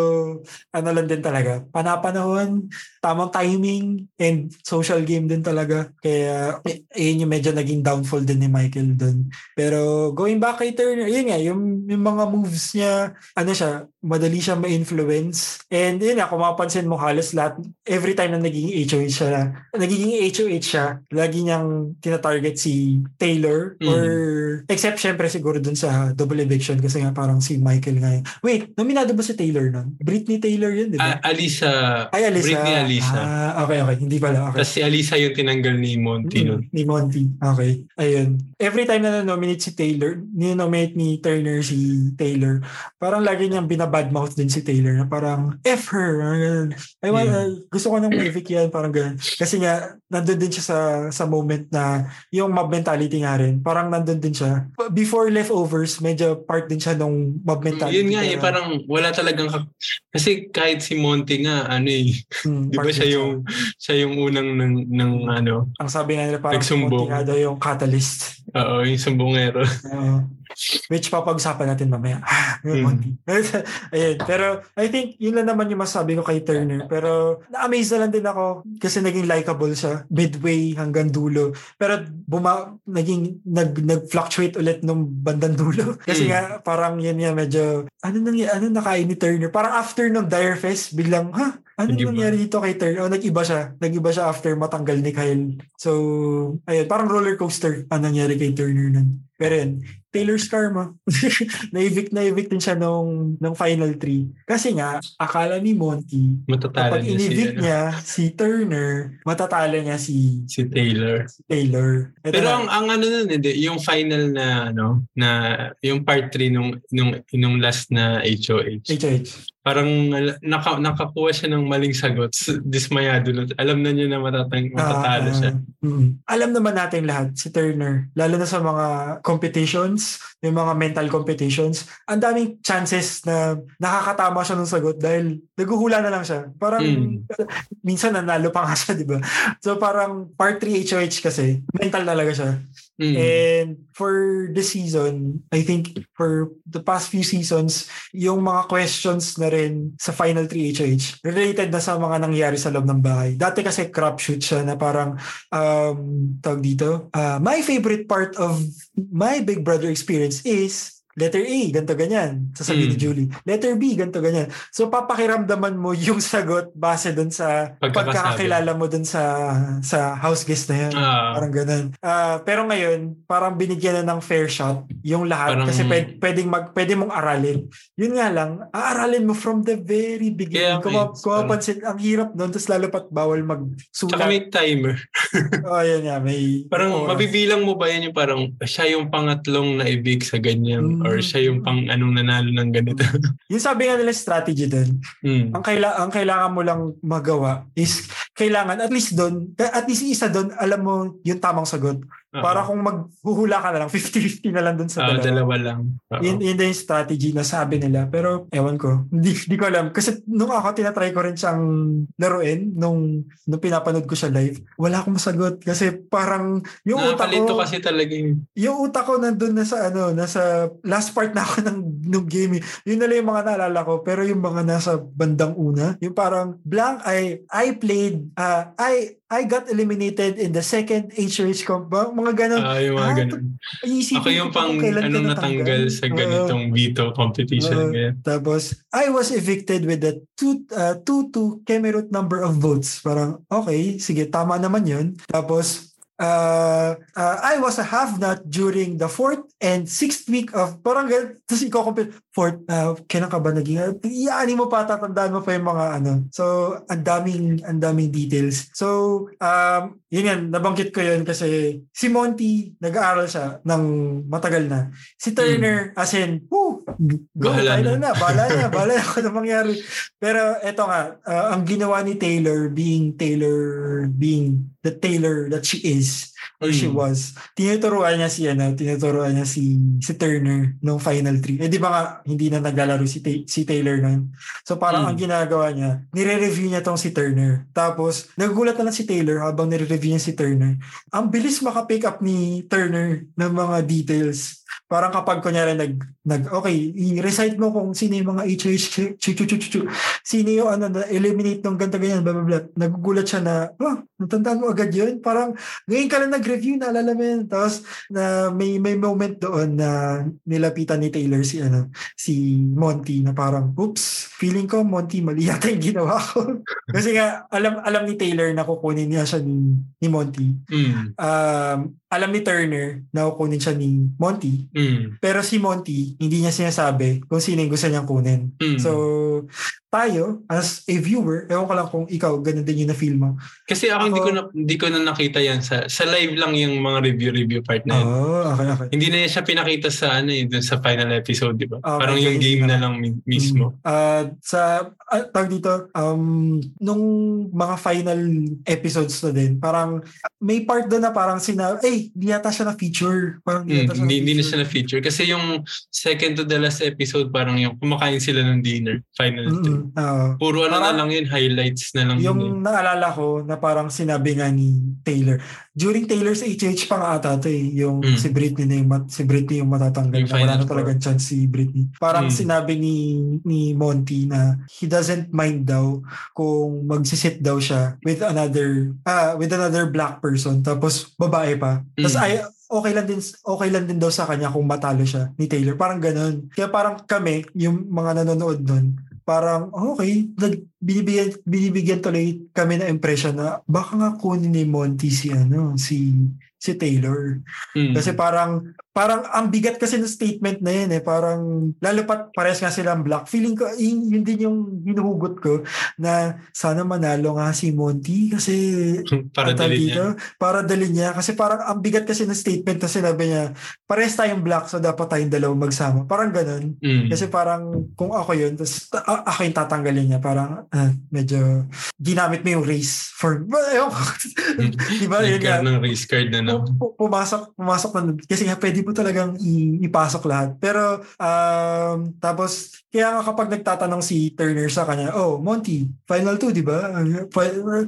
ano lang din talaga, panapanahon, tamang timing and social game din talaga. Kaya eh, yun yung medyo naging downfall din ni Michael dun. Pero going back kay Turner, yun nga, yung, yung mga moves niya, ano siya, madali siya ma-influence. And yun nga, kung mapapansin mo halos lahat, every time na nagiging HOH siya, nagiging HOH siya, lagi niyang tinatarget si Taylor Mm. or except syempre siguro dun sa double eviction kasi nga parang si Michael nga yun. Wait, nominado ba si Taylor nun? Britney Taylor yun, di ba? Ah, Alisa. Ay, Alisa. Britney Alisa. Ah, okay, okay. Hindi pala. Okay. Tapos si Alisa yung tinanggal ni Monty nun. Mm, ni Monty. Okay. Ayun. Every time na na-nominate si Taylor, ni-nominate ni Turner si Taylor, parang lagi niyang binabadmouth din si Taylor na parang, F her. Parang ganun. Ay, Hmm. wala, gusto ko nang ma-evict yan. Parang ganun. Kasi nga, nandun din siya sa, sa moment na yung mob mentality nga rin. Parang nandun din siya. Before leftovers, medyo part din siya nung mob mentality. Yun nga eh, parang wala talagang... Kasi kahit si Monty nga, ano eh, hmm, [LAUGHS] di ba siya yung, siya yung unang ng, ng ano, Ang sabi nga nila parang Nagsumbong. Monty nga daw yung catalyst. oo, yung sumbongero. [LAUGHS] Oo. Which papag-usapan natin mamaya. Hmm. Monty. [LAUGHS] Ayun. Pero I think yun lang naman yung masabi ko kay Turner. Pero na-amaze na lang din ako kasi naging likable siya midway hanggang dulo. Pero buma, naging nag, nag-fluctuate ulit nung bandang dulo. [LAUGHS] Kasi Hmm. nga parang yun nga medyo ano nang ano nakain ni Turner. Parang after nung Dire Fest biglang ha ano Nag-iba. nangyari dito kay Turner? Oh, nag-iba siya. Nag-iba siya after matanggal ni Kyle. So, ayun, parang roller coaster ang nangyari kay Turner nun. Pero yun, Taylor's karma. [LAUGHS] na-evict, na-evict din siya nung, nung final three. Kasi nga, akala ni Monty, Matatalo kapag niya si, in-evict ano, niya si Turner, matatalo niya si, si Taylor. si Taylor. Ito Pero na. ang, ang ano nun, hindi, yung final na, ano, na, yung part 3 nung, nung, nung last na HOH. HH. Parang naka, nakakuha siya ng maling sagot. [LAUGHS] Dismayado na. Alam na niya na matatang, matatalo Ah, siya. mm. Alam naman natin lahat, si Turner, lalo na sa mga competitions, yung mga mental competitions, ang daming chances na nakakatama siya ng sagot dahil naguhula na lang siya. Parang Mm. minsan nanalo pa nga siya, di ba? So parang part 3 HOH kasi, mental talaga siya. Mm. And for the season, I think for the past few seasons, yung mga questions na rin sa Final 3 HOH, related na sa mga nangyari sa loob ng bahay. Dati kasi crap shoot siya na parang, um, tawag dito, uh, my favorite part of my Big Brother experience is Letter A, ganto ganyan. Sasabihin ni Mm. Julie. Letter B, ganto ganyan. So papakiramdaman mo yung [LAUGHS] sagot base dun sa pagkakakilala mo dun sa sa house guest na yan. Ah. Parang ganun. Ah, pero ngayon, parang binigyan na ng fair shot yung lahat Parang- kasi pwede, pwedeng mag, pwede mong aralin. Yun nga lang, aaralin mo from the very beginning. Kaya, Kung, ma- eh, kung mapansin, ang hirap nun, tapos lalo pat bawal magsulat. Tsaka may timer. [LAUGHS] oh, yan nga, may Parang oras. mabibilang mo ba yan yung parang siya yung pangatlong na ibig sa ganyan Mm. Or siya yung pang anong nanalo ng ganito. [LAUGHS] Yung sabi nga nila strategy dun, mm. ang, kaila ang kailangan mo lang magawa is kailangan at least doon, at least isa doon, alam mo yung tamang sagot. Para kung maghuhula ka na lang, [LAUGHS] 50-50 na lang doon sa Ah, dalawa. dalawa lang. Oo. Yun, yun din yung strategy na sabi nila. Pero, ewan ko. [LAUGHS] Hindi, hindi ko alam. Kasi nung ako, tinatry ko rin siyang laruin nung, nung pinapanood ko siya live. Wala akong masagot. Kasi parang yung utak ko, kasi talaga yung yung utak ko nandun na sa ano, nasa last part na ako [LAUGHS] ng, ng game. eh. Yun na lang yung mga naalala ko. Pero yung mga nasa bandang una, yung parang blank, I, I played, uh, I, I got eliminated in the second HRH comp. Mga ganun. ah, yung mga Ah, ganun. Iisipin Ako yung pang anong natanggal sa ganitong veto competition. Ganyan. Tapos, I was evicted with the two, uh, two to Kemerut number of votes. Parang, okay, sige, tama naman yun. Tapos, uh, uh, I was a half-nut during the fourth and sixth week of, parang [LAUGHS] tapos ikaw compare, fourth, uh, kailan ka ba naging, iyaani mo pa, tatandaan mo pa yung mga ano. So, ang daming, ang daming details. So, um, yun yan, nabanggit ko yun kasi si Monty, nag-aaral siya ng matagal na. Si Turner, as in, whoo, go, Bahala na. na. bahala na, bahala na kung ano mangyari. Pero eto nga, uh, ang ginawa ni Taylor being Taylor, being the Taylor that she is, or she Mm. was, tinuturuan niya si, ano, tinuturuan niya si, si Turner nung final three. Eh di ba nga, hindi na naglalaro si, Ta- si Taylor nun. So parang Mm. ang ginagawa niya, nire-review niya tong si Turner. Tapos, nagugulat na lang si Taylor habang nire-review niya si Turner. Ang bilis makapick up ni Turner ng mga details. Parang kapag kunyari nag, nag okay, i-recite mo kung sino yung mga HH, sino yung ano, na eliminate ng ganto ganyan, blah, blah, blah. Nagugulat siya na, oh, natandaan mo agad yun. Parang, ngayon ka lang nag-review, naalala mo yun. Tapos, na may, may moment doon na nilapitan ni Taylor si, ano, si Monty na parang, oops, feeling ko, Monty, mali [LAUGHS] yata yung ginawa ko. Kasi nga, alam, alam ni Taylor na kukunin niya siya ni, ni Monty. Mm. Um, alam ni Turner na kukunin siya ni Monty. Mm. Pero si Monty, hindi niya sinasabi kung sino yung gusto niyang kunin. Mm. So, tayo, as a viewer, ewan ko lang kung ikaw, ganun din yung na-feel mo. Kasi ako, hindi Ako- ko na hindi ko na nakita yan sa sa live lang yung mga review review part na yun. Oo, okay, okay. Hindi na siya pinakita sa ano eh, dun sa final episode, di ba? Okay, Parang yung hindi game na. lang mi- mismo. Ah, sa, uh, tawag dito, um, nung mga final episodes na din, parang may part doon na parang sina, eh, hindi yata siya na-feature. Parang Mm, yata siya hindi, hindi na na-feature. siya na-feature. Kasi yung second to the last episode, parang yung kumakain sila ng dinner, final two. Mm-mm, oo. Puro ano Parang- na lang yun, highlights na lang yun. eh. Yung naalala ko na parang sinabi nga ni Taylor. During Taylor's HH pa nga ata to eh. Yung Mm. si Britney na yung, mat- si Britney yung matatanggal. Yung na wala na talagang chance si Britney. Parang Mm. sinabi ni ni Monty na he doesn't mind daw kung magsisit daw siya with another ah with another black person tapos babae pa. Tapos Mm. ay okay lang din okay lang din daw sa kanya kung matalo siya ni Taylor. Parang ganun. Kaya parang kami, yung mga nanonood nun, parang okay, nag, binibigyan, binibigyan tuloy kami na impression na baka nga kunin ni Monty si ano, si si Taylor. Mm. Kasi parang parang ang bigat kasi ng statement na yun eh. Parang, lalo pat pares nga silang black. Feeling ko, yun, yun din yung hinuhugot ko na sana manalo nga si Monty kasi [LAUGHS] Para dali dito, niya. Para dali niya. Kasi parang ang bigat kasi ng statement na sinabi niya, pares tayong black so dapat tayong dalawang magsama. Parang ganun. Mm. Kasi parang kung ako yun, tapos ta- a- ako yung tatanggalin niya, parang ah, medyo ginamit mo yung race for, [LAUGHS] ewan ko. Di ba? Yun nga. Ng race card na no. Pu- pu- pumasok pumasok na kasi nga pwede mo talagang ipasok lahat. Pero um tapos kaya nga kapag nagtatanong si Turner sa kanya oh Monty final 2 di ba?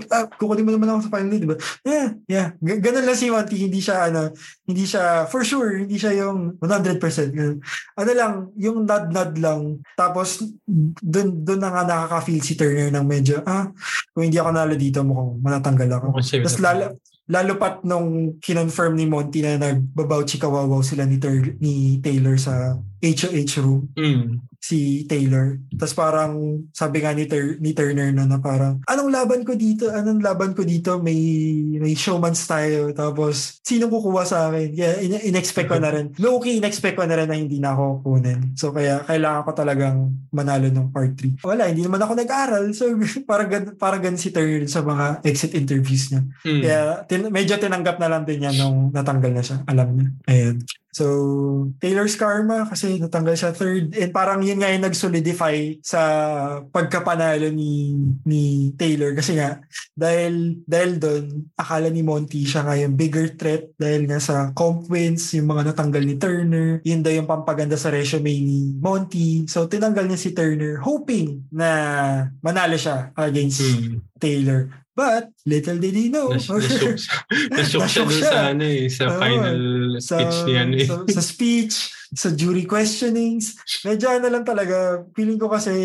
Ah, kukunin mo naman ako sa final 2 di ba? Yeah yeah. G- ganun lang si Monty. Hindi siya ano hindi siya for sure hindi siya yung 100% Ganun. ano lang yung nod nod lang. Tapos dun dun na nga nakaka-feel si Turner ng medyo ah kung hindi ako nalo dito mukhang matatanggal ako. Tapos lalo, lalo pat nung kinonfirm ni Monty na nagbabawchi kawawaw sila ni, Tur- ni Taylor sa HOH room, Mm. si Taylor. Tapos parang sabi nga ni, Tur- ni Turner na, na parang, anong laban ko dito? Anong laban ko dito? May, may showman's tayo. Tapos, sino kukuha sa akin? Yeah, in- in-expect ko na rin. [LAUGHS] Low-key, in-expect ko na rin na hindi na ako kunin. So, kaya kailangan ko talagang manalo ng part 3. Wala, hindi naman ako nag-aral. So, [LAUGHS] parang, gan- parang gan si Turner sa mga exit interviews niya. Mm. Kaya tin- medyo tinanggap na lang din niya nung natanggal na siya. Alam niya. Ayan. So, Taylor's Karma kasi natanggal siya third. And parang yun nga yung nag-solidify sa pagkapanalo ni, ni Taylor. Kasi nga, dahil, dahil doon, akala ni Monty siya nga yung bigger threat dahil nga sa comp wins, yung mga natanggal ni Turner. Yun daw yung pampaganda sa resume ni Monty. So, tinanggal niya si Turner hoping na manalo siya against Mm. Taylor. But, little did he know. Nas- Nashook siya. [LAUGHS] Nashook siya sa ano eh, sa Oo. final sa, speech niya. ano eh. sa, sa speech, sa jury questionings. Medyo ano lang talaga, feeling ko kasi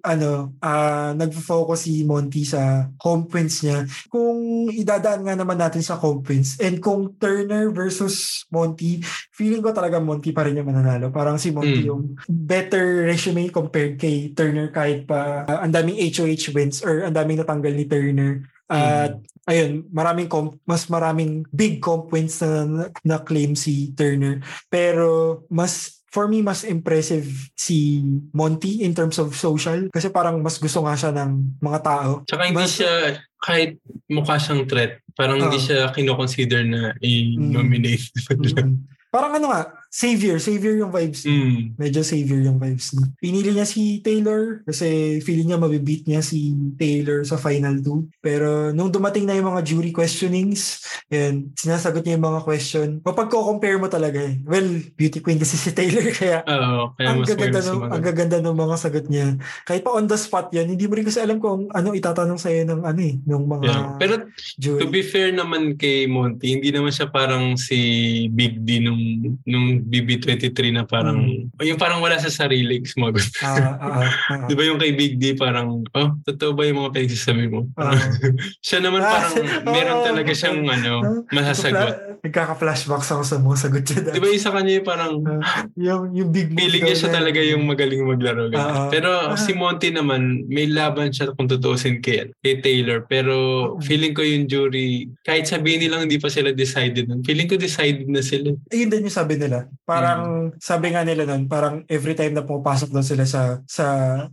ano, ah nagfo-focus si Monty sa home wins niya. Kung idadaan nga naman natin sa home wins and kung Turner versus Monty, feeling ko talaga Monty pa rin yung mananalo. Parang si Monty Mm. yung better resume compared kay Turner kahit pa ah, ang daming HOH wins or ang daming natanggal ni Turner. At ayun, maraming comp, mas maraming big comp wins na, na claim si Turner. Pero mas for me mas impressive si Monty in terms of social kasi parang mas gusto nga siya ng mga tao. Tsaka hindi Mas- siya, kahit mukha siyang threat, parang hindi Oo. siya kinoconsider na i-nominate. Mm. Parang ano nga, savior, savior yung vibes. Mm. Medyo savior yung vibes. Pinili niya si Taylor kasi feeling niya mabibeat niya si Taylor sa final 2. Pero nung dumating na yung mga jury questionings, and sinasagot niya yung mga question, mapagko-compare mo talaga eh. Well, beauty queen kasi si Taylor [LAUGHS] kaya Oo, kaya ang gaganda, ng, ang gaganda ng mga sagot niya. Kahit pa on the spot yan, hindi mo rin kasi alam kung ano itatanong sa'yo ng ano eh, ng mga Yeah. Pero jury. to be fair naman kay Monty, hindi naman siya parang si Big D nung, nung BB23 na parang, Hmm. yung parang wala sa sarili sumagot. Ah, ah, ah, ah. [LAUGHS] Di ba yung kay Big D parang, oh, totoo ba yung mga pinagsasabi mo? Ah. [LAUGHS] siya naman Ah, parang [LAUGHS] meron oo. talaga siyang ano, masasagot. Nagka- Nagkaka-flashbacks ako sa mga sagot niya. Di ba yung sa kanya yung parang, Ah, yung, yung big feeling niya siya talaga yung magaling maglaro. Oo. Pero Ah. si Monty naman, may laban siya kung tutuusin kay, kay Taylor. Pero feeling ko yung jury, kahit sabihin nilang hindi pa sila decided feeling ko decided na sila. Ayun din yung sabi nila. Parang, sabi nga nila nun, parang every time na pumapasok daw sila sa, sa,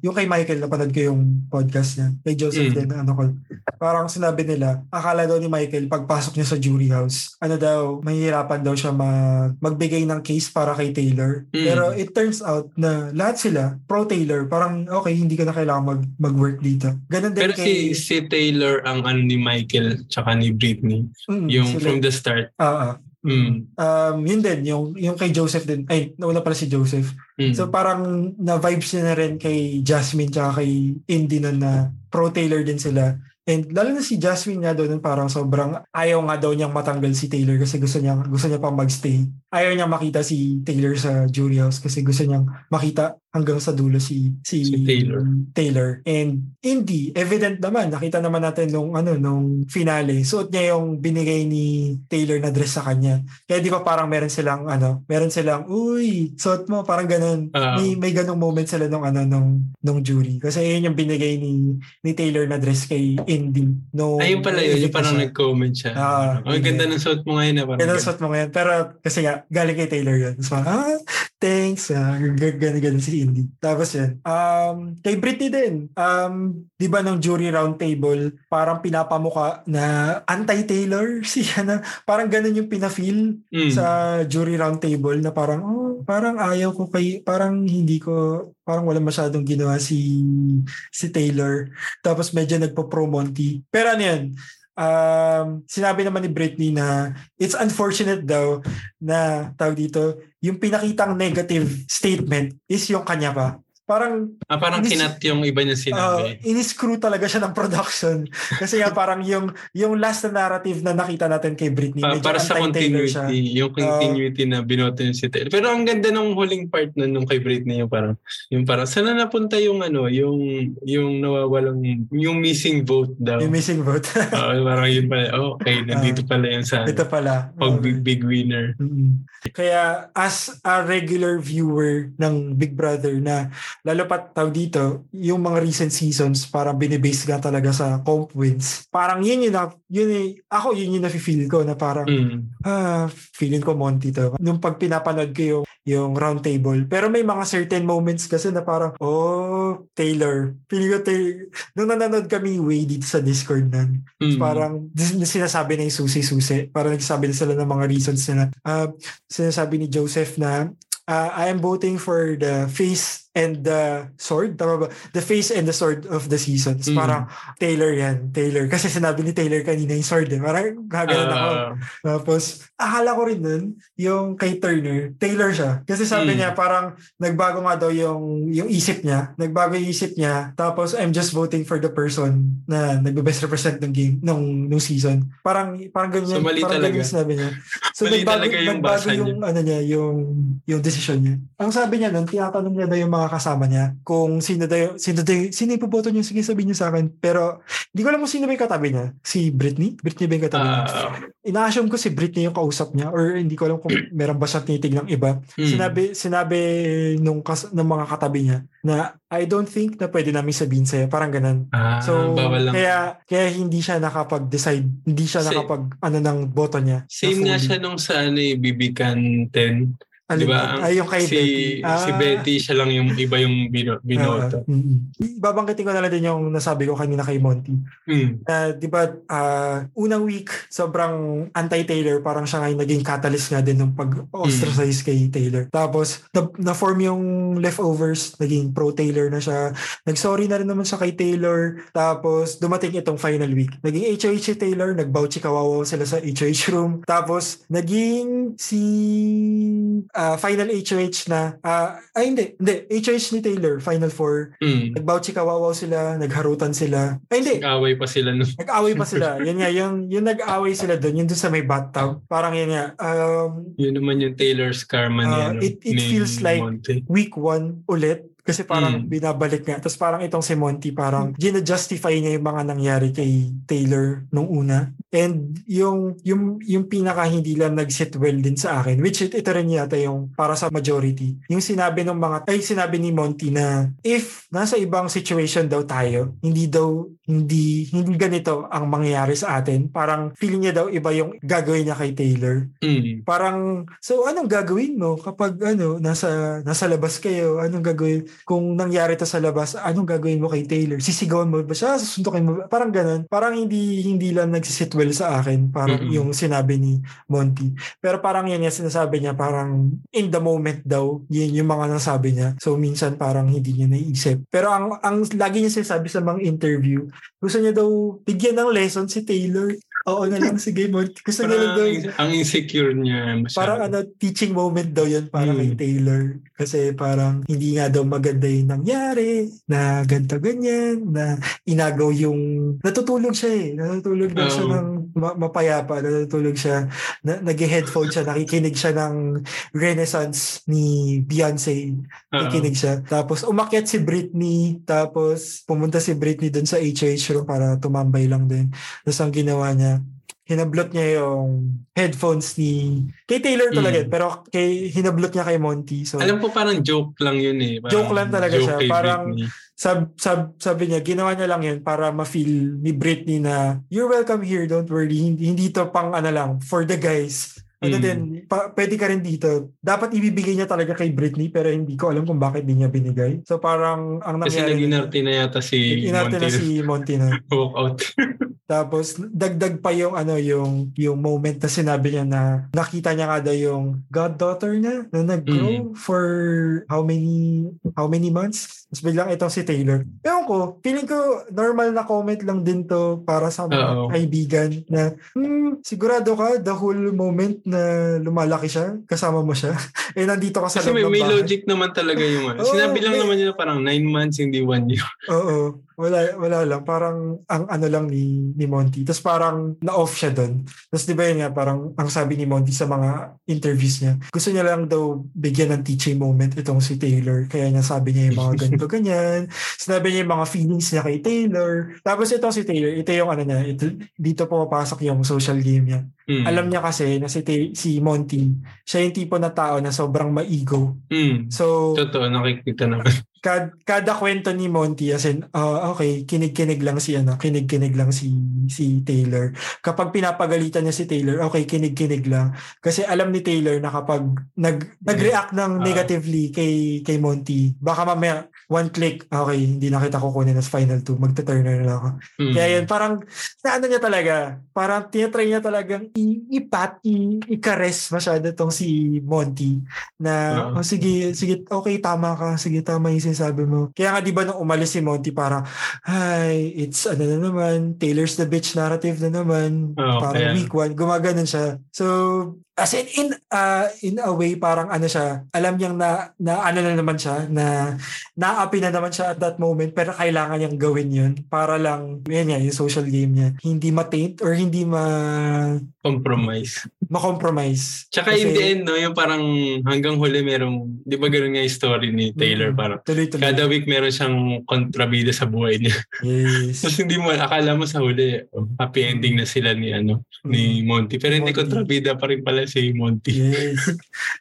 yung kay Michael, napanood ko yung podcast niya, kay Joseph Mm. din, ano ko, parang sinabi nila, akala daw ni Michael, pagpasok niya sa jury house, ano daw, mahihirapan daw siya mag, magbigay ng case para kay Taylor. Mm. Pero it turns out na lahat sila, pro Taylor, parang okay, hindi ka na kailangan mag, mag-work dito. Ganon din Pero kay... si si Taylor ang ano ni Michael tsaka ni Britney. Mm, Yung sila- from the start. Ah, ah. Mm. Um, yun din, yung, yung kay Joseph din. Ay, nauna pala si Joseph. Mm. So parang na-vibes niya na rin kay Jasmine tsaka kay Indy nun na pro-Taylor din sila. And lalo na si Jasmine nga nun parang sobrang ayaw nga daw niyang matanggal si Taylor kasi gusto niya gusto niya pang magstay. Ayaw niyang makita si Taylor sa jury house kasi gusto niyang makita hanggang sa dulo si si, Si Taylor. Taylor. And hindi evident naman nakita naman natin nung ano nung finale. Suot niya yung binigay ni Taylor na dress sa kanya. Kaya di ba parang meron silang ano, meron silang uy, suot mo parang ganun. Ah. may may ganung moment sila nung ano nung nung jury. Kasi yun yung binigay ni ni Taylor na dress kay Indy. No, Ayun pala yun, yung parang nag-comment siya. Ah, Ang yun ganda yun. ng suot mo ngayon na parang. Kaya suot mo ngayon. Pero kasi nga, galing kay Taylor yun. So, ah, thanks. Ah, gano'n gano'n si Indy. Tapos yun. Um, kay Britney din. Um, di ba ng jury round table, parang pinapamuka na anti-Taylor [LAUGHS] si ano. Parang gano'n yung pinafeel Mm. sa jury round table na parang, oh, parang ayaw ko kay, parang hindi ko, parang wala masyadong ginawa si si Taylor. Tapos medyo nagpo-pro Monty. Pero ano yun, um, sinabi naman ni Britney na it's unfortunate daw na tawag dito, yung pinakitang negative statement is yung kanya pa. Parang Ah, parang Inis- kinat yung iba niya uh, sinabi. iniscrew talaga siya ng production. [LAUGHS] Kasi nga parang yung yung last na narrative na nakita natin kay Britney, Pa- medyo para sa continuity, siya. yung continuity na binoto niya si Taylor. Pero ang ganda ng huling part na nung kay Britney yung parang yung parang sana napunta yung ano, yung yung nawawalang yung missing vote daw. Yung missing vote. [LAUGHS] Ah, parang yun pala. Oh, okay, nandito pala yung sa Ito pala. pag big, big winner. Mm. Kaya as a regular viewer ng Big Brother na lalo pat tawag dito, yung mga recent seasons parang binibase ka talaga sa comp wins. Parang yun yun, na, yun eh, ako yun yung nafe-feel ko na parang Mm. ah, feeling ko Monty to. Nung pag pinapanood ko yung, yung round table. Pero may mga certain moments kasi na parang, oh, Taylor. Feeling ko, Taylor. Nung nanonood kami way dito sa Discord nun, Mm. Parang sinasabi na yung susi-susi. Parang nagsasabi na sila ng mga reasons nila. Uh, sinasabi ni Joseph na uh, I am voting for the face and the sword. Tama ba? The face and the sword of the seasons. Mm. Parang Taylor yan. Taylor. Kasi sinabi ni Taylor kanina yung sword eh. Parang gagalan ako. Ah, Tapos, akala ko rin nun, yung kay Turner, Taylor siya. Kasi sabi Mm. niya, parang nagbago nga daw yung, yung isip niya. Nagbago yung isip niya. Tapos, I'm just voting for the person na nagbe-best represent ng game, nung, nung season. Parang, parang ganyan. So, mali parang talaga. ganyan sinabi niya. [LAUGHS] So, Mali nagbago, talaga yung nagbago basa niya. yung, ano niya, yung, yung decision niya. Ang sabi niya nun, tinatanong niya daw yung mga kasama niya kung sino daw, sino daw, sino ipoboto niyo, sige sabihin niyo sa akin. Pero, hindi ko alam kung sino ba yung katabi niya. Si Britney? Britney ba yung katabi niya? ah, ina-assume ko si Britney yung kausap niya or hindi ko alam kung meron ba siya tinitig ng iba. mm. Sinabi sinabi nung kas, ng mga katabi niya na I don't think na pwede namin sabihin sa'yo. Parang ganun. Ah, So, kaya kaya hindi siya nakapag-decide. Hindi siya Same. nakapag ano ng boto niya. Same nga siya nung sa ano, eh, Bibikan 10. Alin Di ba? ba? Ang- Ay, yung kay si, Betty. si Ah. Betty, siya lang yung iba yung bino, binoto. Ah, mm. Babangkitin ko na lang din yung nasabi ko kanina kay Monty. Mm. Uh, di ba, ah, unang week, sobrang anti-Taylor. Parang siya ngayon naging catalyst nga din ng pag-ostracize kay Taylor. Tapos, na- na-form yung leftovers, naging pro-Taylor na siya. Nag-sorry na rin naman siya kay Taylor. Tapos, dumating itong final week. Naging HOH si Taylor, nagbauchi kawawa sila sa HOH room. Tapos, naging si ah, final HOH na, ah, ay hindi, hindi, HOH ni Taylor, final four. Mm. Nagbauchi kawawaw sila, nagharutan sila. Ay hindi, Nag-away pa sila nun. Nag-away pa sila. Yan nga, yung, yung nag-away sila doon, yung doon sa may bathtub. Parang yan nga, um, Yun naman yung Taylor's karma ni, Ah, ano, it- it feels like- Monte. week one ulit. Kasi parang Mm. binabalik nga. Tapos parang itong si Monty, parang gina-justify niya yung mga nangyari kay Taylor nung una. And yung, yung, yung pinaka hindi lang nag-sit well din sa akin, which it, ito rin yata yung para sa majority. Yung sinabi ng mga, ay sinabi ni Monty na if nasa ibang situation daw tayo, hindi daw, hindi, hindi ganito ang mangyayari sa atin. Parang feeling niya daw iba yung gagawin niya kay Taylor. Mm. Parang, so anong gagawin mo kapag ano, nasa, nasa labas kayo? Anong gagawin? Kung nangyari to sa labas, anong gagawin mo kay Taylor? Sisigawan mo ba siya? Susundukin mo ba? Parang ganun. Parang hindi, hindi lang nagsisit well sa akin. Parang Mm-mm. yung sinabi ni Monty. Pero parang yan yung sinasabi niya, parang in the moment daw, yun yung mga nasabi niya. So minsan parang hindi niya naiisip. Pero ang, ang lagi niya sinasabi sa mga interview, gusto niya daw bigyan ng lesson si Taylor. Oo [LAUGHS] na lang, sige mo. Lang Parang daw. ang- insecure niya masyado. Parang ano, teaching moment daw yun para kay Hmm. Taylor. Kasi parang hindi nga daw maganda yung nangyari, na ganto ganyan, na inagaw yung... Natutulog siya eh. Natutulog daw siya Oo. ng ma- mapayapa. Natutulog siya. Na, nag-headphone siya. Nakikinig siya ng Renaissance ni Beyonce. Nakikinig siya. Tapos umakyat si Britney. Tapos pumunta si Britney dun sa HH room para tumambay lang din. Tapos ang ginawa niya, hinablot niya yung headphones ni kay Taylor talaga Mm. pero kay hinablot niya kay Monty so Alam ko parang joke lang yun eh. Parang Joke lang talaga joke siya. Parang- Britney. sab, sab, sabi niya ginawa niya lang yun para ma-feel ni Britney na you're welcome here don't worry hindi, hindi to pang ano lang for the guys ano Mm. din, pa, pwede ka rin dito. Dapat ibibigay niya talaga kay Britney pero hindi ko alam kung bakit di niya binigay. So parang ang Kasi nangyari... nag-inarte na yata si Inarte na Monty. si Monty na. [LAUGHS] Walk out. [LAUGHS] Tapos dagdag pa yung ano yung yung moment na sinabi niya na nakita niya nga daw yung goddaughter niya na nag-grow Mm. for how many how many months. Tapos biglang itong si Taylor. Ewan ko, feeling ko normal na comment lang din to para sa mga Oo. kaibigan na hmm, sigurado ka the whole moment na lumalaki siya, kasama mo siya. [LAUGHS] eh nandito ka sa Kasi may, may bahay. logic naman talaga yung [LAUGHS] ano. Sinabi lang may- naman niya parang nine months, hindi one year. [LAUGHS] Oo. Wala, wala lang. Parang ang ano lang ni, ni Monty. Tapos parang na-off siya doon. Tapos di ba yun nga, parang ang sabi ni Monty sa mga interviews niya, gusto niya lang daw bigyan ng teaching moment itong si Taylor. Kaya niya sabi niya yung mga ganito, ganyan. Sinabi niya yung mga feelings niya kay Taylor. Tapos itong si Taylor, ito yung ano niya, ito, dito pumapasok yung social game niya. Mm. Alam niya kasi na si, si Monty, siya yung tipo na tao na sobrang maigo. Mm. So, Totoo, nakikita naman. [LAUGHS] kad, kada kwento ni Monty as in, ah, okay, kinig-kinig lang si ano, kinig-kinig lang si si Taylor. Kapag pinapagalitan niya si Taylor, okay, kinig-kinig lang. Kasi alam ni Taylor na kapag nag nag-react ng Ah. negatively kay kay Monty, baka mamaya one click, okay, hindi na kita kukunin as final two, magta-turner na lang ako. Mm. Kaya yun, parang, na ano niya talaga, parang tinatry niya talagang i- ipat, i- ikares masyado tong si Monty. Na, Oo. oh, sige, sige, okay, tama ka, sige, tama yung sinasabi mo. Kaya nga, di ba, nung umalis si Monty, para, hi, it's, ano na naman, Taylor's the bitch narrative na naman. Oo, parang kaya- week one, gumaganon siya. So, as in, in, uh, in a way, parang ano siya, alam niyang na, na ano na naman siya, na naapi na naman siya at that moment pero kailangan niyang gawin yun para lang, yun nga, yung social game niya, hindi ma-taint or hindi ma, Compromise. ma-compromise. Tsaka in the end, no, yung parang hanggang huli merong, di ba gano'n nga yung story ni Taylor? Mm. Parang Tuloy-tuloy. kada week meron siyang kontrabida sa buhay niya. Yes. [LAUGHS] Tapos hindi mo, akala mo sa huli, oh, happy ending na sila ni ano ni Monty. Pero hindi kontrabida pa rin pala si Monty. Yes.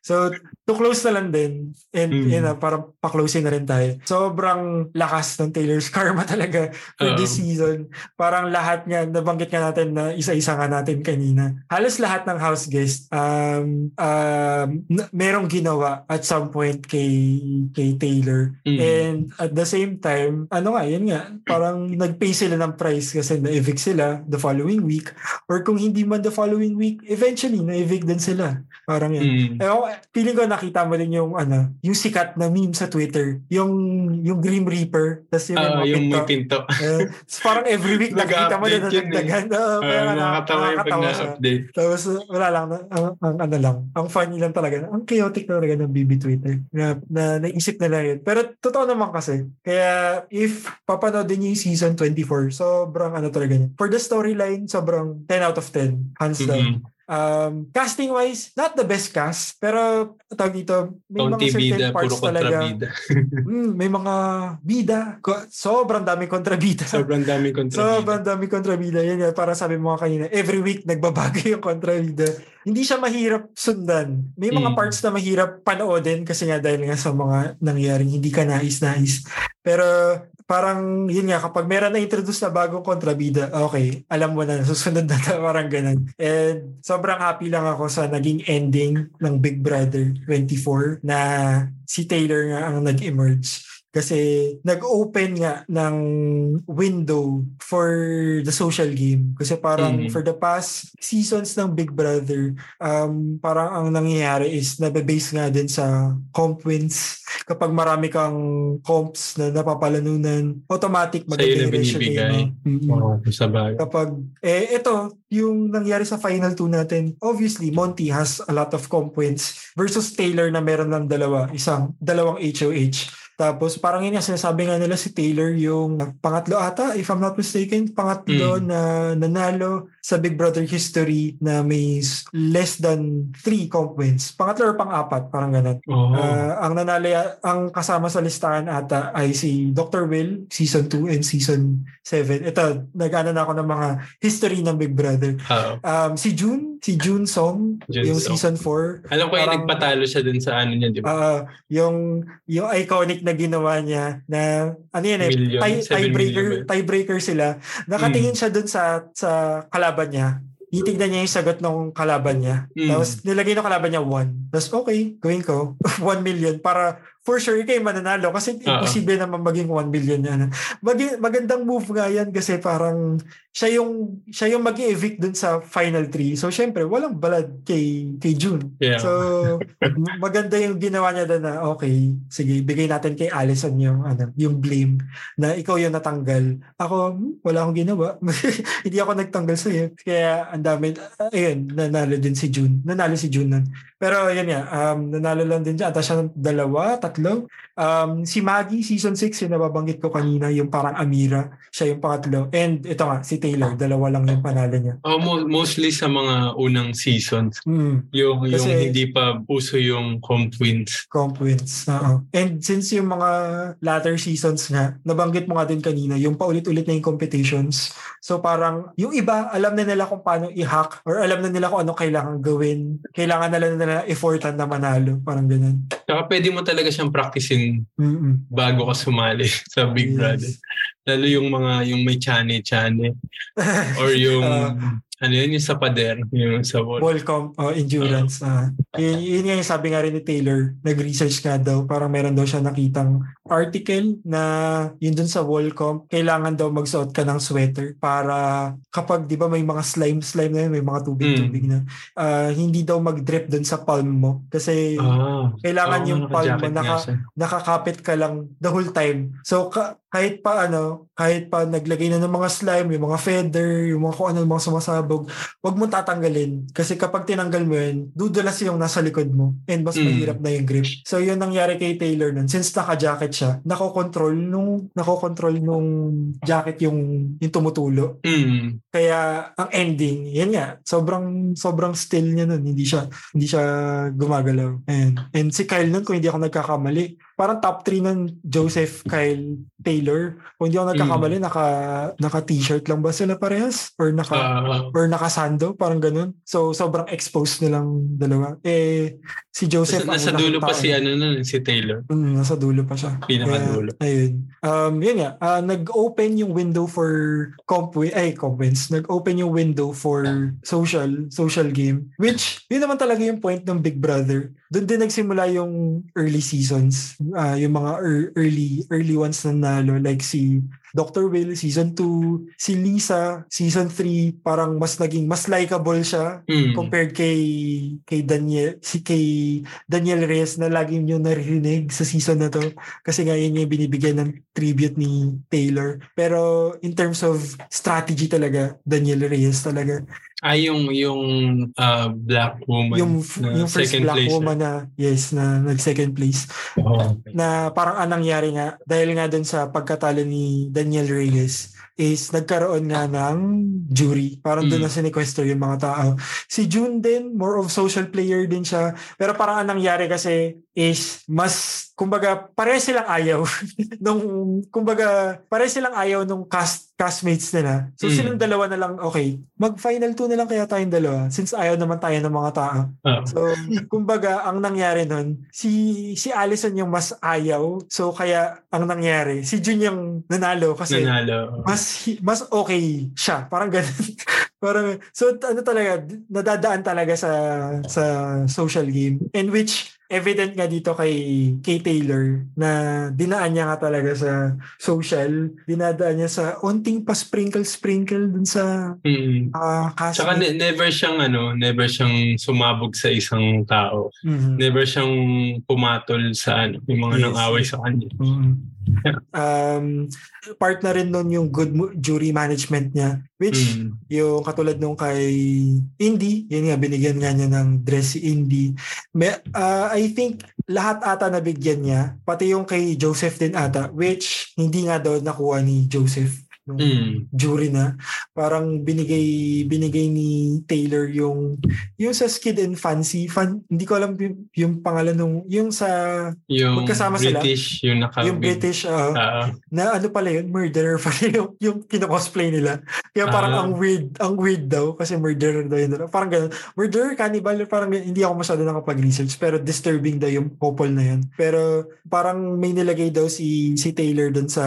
So, to close na lang din, and Mm. yun na, parang pa-closing na rin tayo. Sobrang lakas ng Taylor's karma [LAUGHS] talaga for Oo. this season. Parang lahat nga, nabanggit nga natin na isa-isa nga natin kanina. Halos lahat ng house guest, um, um, na- merong ginawa at some point kay, kay Taylor. Mm. And at the same time, ano nga, yun nga, parang nag-pay sila ng price kasi na-evict sila the following week. Or kung hindi man the following week, eventually, na-evict din sila. Parang yun. Mm. Eh, feeling ko nakita mo din yung ano, yung sikat na meme sa Twitter, yung yung Grim Reaper, tapos yung, mga yung pinto. may pinto. Eh, parang every week nakita mo eh. nadagdagan. Kaya Ah, nga na- nakakatawa yung pag na-update. Tapos uh, wala lang, na- ang, ang ano lang, ang funny lang talaga, ang chaotic talaga ng BB Twitter na, na naisip nila yun. Pero totoo naman kasi, kaya if papanoodin niyo yung season 24, sobrang ano talaga niya. For the storyline, sobrang 10 out of 10, hands down. Mm-mm. Um, casting wise, not the best cast, pero tawag dito, may Kaunti mga certain bida, puro parts talaga. kontrabida. [LAUGHS] Mm, may mga bida. Ko- Sobrang daming kontrabida. Sobrang daming kontrabida. Sobrang daming kontrabida. Yan yan, para sabi mo kanina, every week nagbabago [LAUGHS] yung kontrabida. Hindi siya mahirap sundan. May mga Mm. parts na mahirap panoodin kasi nga dahil nga sa mga nangyaring hindi ka nais-nais. Pero parang yun nga, kapag meron na introduce na bagong kontrabida, okay, alam mo na, susunod na ta, [LAUGHS] parang ganun. And sobrang happy lang ako sa naging ending ng Big Brother 24 na si Taylor nga ang nag-emerge. Kasi nag-open nga ng window for the social game. Kasi parang Mhm. for the past seasons ng Big Brother, um, parang ang nangyayari is nabe-base nga din sa comp wins. [LAUGHS] kapag marami kang comps na napapalanunan, automatic. Mm-mm. Oo, sa bagay. Kapag, eh, ito, yung nangyari sa final two natin, obviously, Monty has a lot of comp wins versus Taylor na meron ng dalawa, isang, dalawang HOH. Tapos parang yun nga, sinasabi nga nila si Taylor yung pangatlo ata, if I'm not mistaken, pangatlo Mm. na nanalo sa Big Brother history na may less than three comp wins. Pangatlo or pang-apat, parang ganun. Oo. Ah, ang nanalo, ang kasama sa listahan ata ay si Dr. Will, season 2 and season 7. Ito, nag-ano na ako ng mga history ng Big Brother. Oo. Um, si June, si June Song, June yung Song. season 4. Alam ko yung parang- nagpatalo siya dun sa ano niya, di ba? Ah, yung yung iconic na ginawa niya na ano yan eh Million, tie, tiebreaker tiebreaker sila nakatingin siya dun sa sa kalaban niya titignan niya yung sagot ng kalaban niya Mm. tapos nilagay ng kalaban niya 1 tapos okay gawin ko [LAUGHS] 1 million para for sure yung mananalo kasi Oo. imposible naman maging 1 million yan Magi- magandang move nga yan kasi parang siya yung siya yung mag-evict dun sa final 3 so syempre walang balad kay kay June Yeah. So, maganda yung ginawa niya doon na, okay, sige, bigay natin kay Allison yung, ano, yung blame na ikaw yung natanggal. Ako, wala akong ginawa. [LAUGHS] Hindi ako nagtanggal sa'yo. Kaya, ang dami, ayun, nanalo din si June. Nanalo si June nun. Pero, yun nga, um, nanalo lang din siya. Ata siya dalawa, tatlo. Um, si Maggie, season 6, yung nababanggit ko kanina, yung parang Amira, siya yung pangatlo. And ito nga, si Taylor, dalawa lang yung panalo niya. Oh, mo- mostly sa mga unang seasons. Hmm. Yung, yung Kasi- hindi pa uso yung comp wins. comp wins. Oo. And since yung mga latter seasons nga, nabanggit mo nga din kanina, yung paulit-ulit na yung competitions. So parang, yung iba, alam na nila kung paano i-hack or alam na nila kung ano kailangan gawin. Kailangan na lang nila effortan na manalo. Parang ganun. Saka pwede mo talaga siyang practicing Mm-mm. bago ka sumali [LAUGHS] sa Big Yes. Brother. Lalo yung mga, yung may chane-chane. [LAUGHS] Or yung, Ah. Ano yun, yung sa pader. Yung sa wall. Ball comp, oh, endurance. ah. yun, yun nga yung sabi nga rin ni Taylor, nag-research nga daw, parang meron daw siya nakitang article na yun dun sa wall comp, kailangan daw magsuot ka ng sweater para kapag di ba may mga slime-slime na yun, may mga tubig-tubig na, ah, hindi daw mag-drip dun sa palm mo. Kasi Ah. kailangan Oo, yung palm mo naka, nakakapit ka lang the whole time. So ka- kahit pa ano, kahit pa naglagay na ng mga slime, yung mga feather, yung mga kung ano, mga sumasabog, wag mo tatanggalin. Kasi kapag tinanggal mo yun, dudulas yung nasa likod mo and mas Mm. mahirap na yung grip. So yun nangyari kay Taylor nun. Since naka-jacket siya, nako-control nung, nako-control nung jacket yung, yung tumutulo. Mm. Kaya ang ending, yan nga, sobrang sobrang still niya nun. Hindi siya hindi siya gumagalaw. And, and si Kyle nun, kung hindi ako nagkakamali, parang top 3 ng Joseph, Kyle, Taylor. Kung hindi ako nagkakamali, naka, naka t-shirt lang ba sila parehas? Or naka, Ah, or naka sando? Parang ganun. So, sobrang exposed nilang dalawa. Eh, si Joseph, nasa, nasa dulo pa tao si ano nun, si Taylor. Mm, nasa dulo pa siya. Pinakadulo. Kaya, ayun. Um, yun nga. ah, nag-open yung window for comp ay, comp wins. Nag-open yung window for social, social game. Which, yun naman talaga yung point ng Big Brother. Doon din nagsimula yung early seasons. Ah, yung mga ear- early, early ones na nalo. Like si Dr. Will, season 2. Si Lisa, season 3. Parang mas naging, mas likable siya Mm. compared kay kay Daniel si kay Daniel Reyes na lagi niyo naririnig sa season na to kasi nga yun yung binibigyan ng tribute ni Taylor pero in terms of strategy talaga Daniel Reyes talaga Ah, yung, yung ah, black woman. yung yung first second black place. woman na yes na nag second place Oh, okay. na parang anong nangyari nga dahil nga dun sa pagkatalo ni Daniel Reyes is nagkaroon nga ng jury. Parang doon Mm. na sinequester yung mga tao. Si June din, more of social player din siya. Pero parang anong nangyari kasi is mas, kumbaga, pare silang ayaw. [LAUGHS] nung, kumbaga, pare silang ayaw nung cast, castmates nila. So Mm. silang dalawa na lang, okay, mag-final two na lang kaya tayong dalawa since ayaw naman tayo ng mga tao. Ah. So, [LAUGHS] kumbaga, ang nangyari nun, si si Allison yung mas ayaw. So, kaya ang nangyari, si Jun yung nanalo kasi Nanalo. mas mas okay siya. Parang ganun. [LAUGHS] Parang, so ano talaga, nadadaan talaga sa sa social game. In which, evident nga dito kay kay Taylor na dinaan niya nga talaga sa social, dinadaan niya sa onting pa sprinkle sprinkle dun sa Mm. uh, Tsaka ne- never siyang ano, never siyang sumabog sa isang tao. Mhm. Never siyang pumatol sa ano, yung mga Yes. nang away sa kanya. Mhm. Um, part na rin nun yung good jury management niya which Mm. yung katulad nung kay Indy, yun nga binigyan nga niya ng dress si Indy. May, ah, I think lahat ata nabigyan niya, pati yung kay Joseph din ata, which hindi nga daw nakuha ni Joseph nung Mm. jury na. Parang binigay binigay ni Taylor yung yung sa Skid and Fancy, fan, hindi ko alam yung, yung pangalan nung yung sa Yung Magkasama sila? British, yung naka yung British ah, Ah, na ano pala yun, murderer pala [LAUGHS] yung, yung kinocosplay nila. Kaya parang Ah. ang weird, ang weird daw kasi murderer daw yun. Parang ganun. Murderer, cannibal, parang hindi ako masyado nakapag-research pero disturbing daw yung couple na yun. Pero parang may nilagay daw si si Taylor dun sa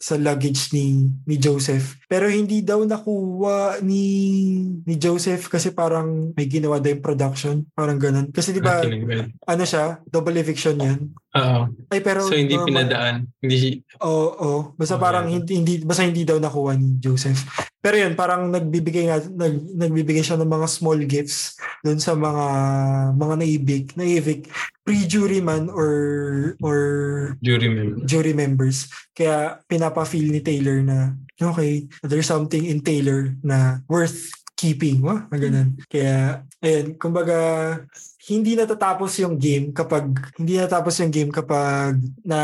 sa luggage ni ni Joseph. Pero hindi daw nakuha ni ni Joseph kasi parang may ginawa daw yung production. Parang ganun. Kasi di ba, tinanggal. ano siya, double eviction yan. Oo. Ay pero So hindi normal- pinadaan. Hindi Oo, oo. Basta Oh, parang yeah. hindi, hindi basta hindi daw nakuha ni Joseph. Pero yun, parang nagbibigay nga nag, nagbibigay siya ng mga small gifts doon sa mga mga naibig, naibig pre-jury man or or jury member. jury members. Kaya pinapa-feel ni Taylor na okay, there's something in Taylor na worth keeping. Wah, na ganun. Kaya, ayun, kumbaga, hindi natatapos yung game kapag hindi natatapos yung game kapag na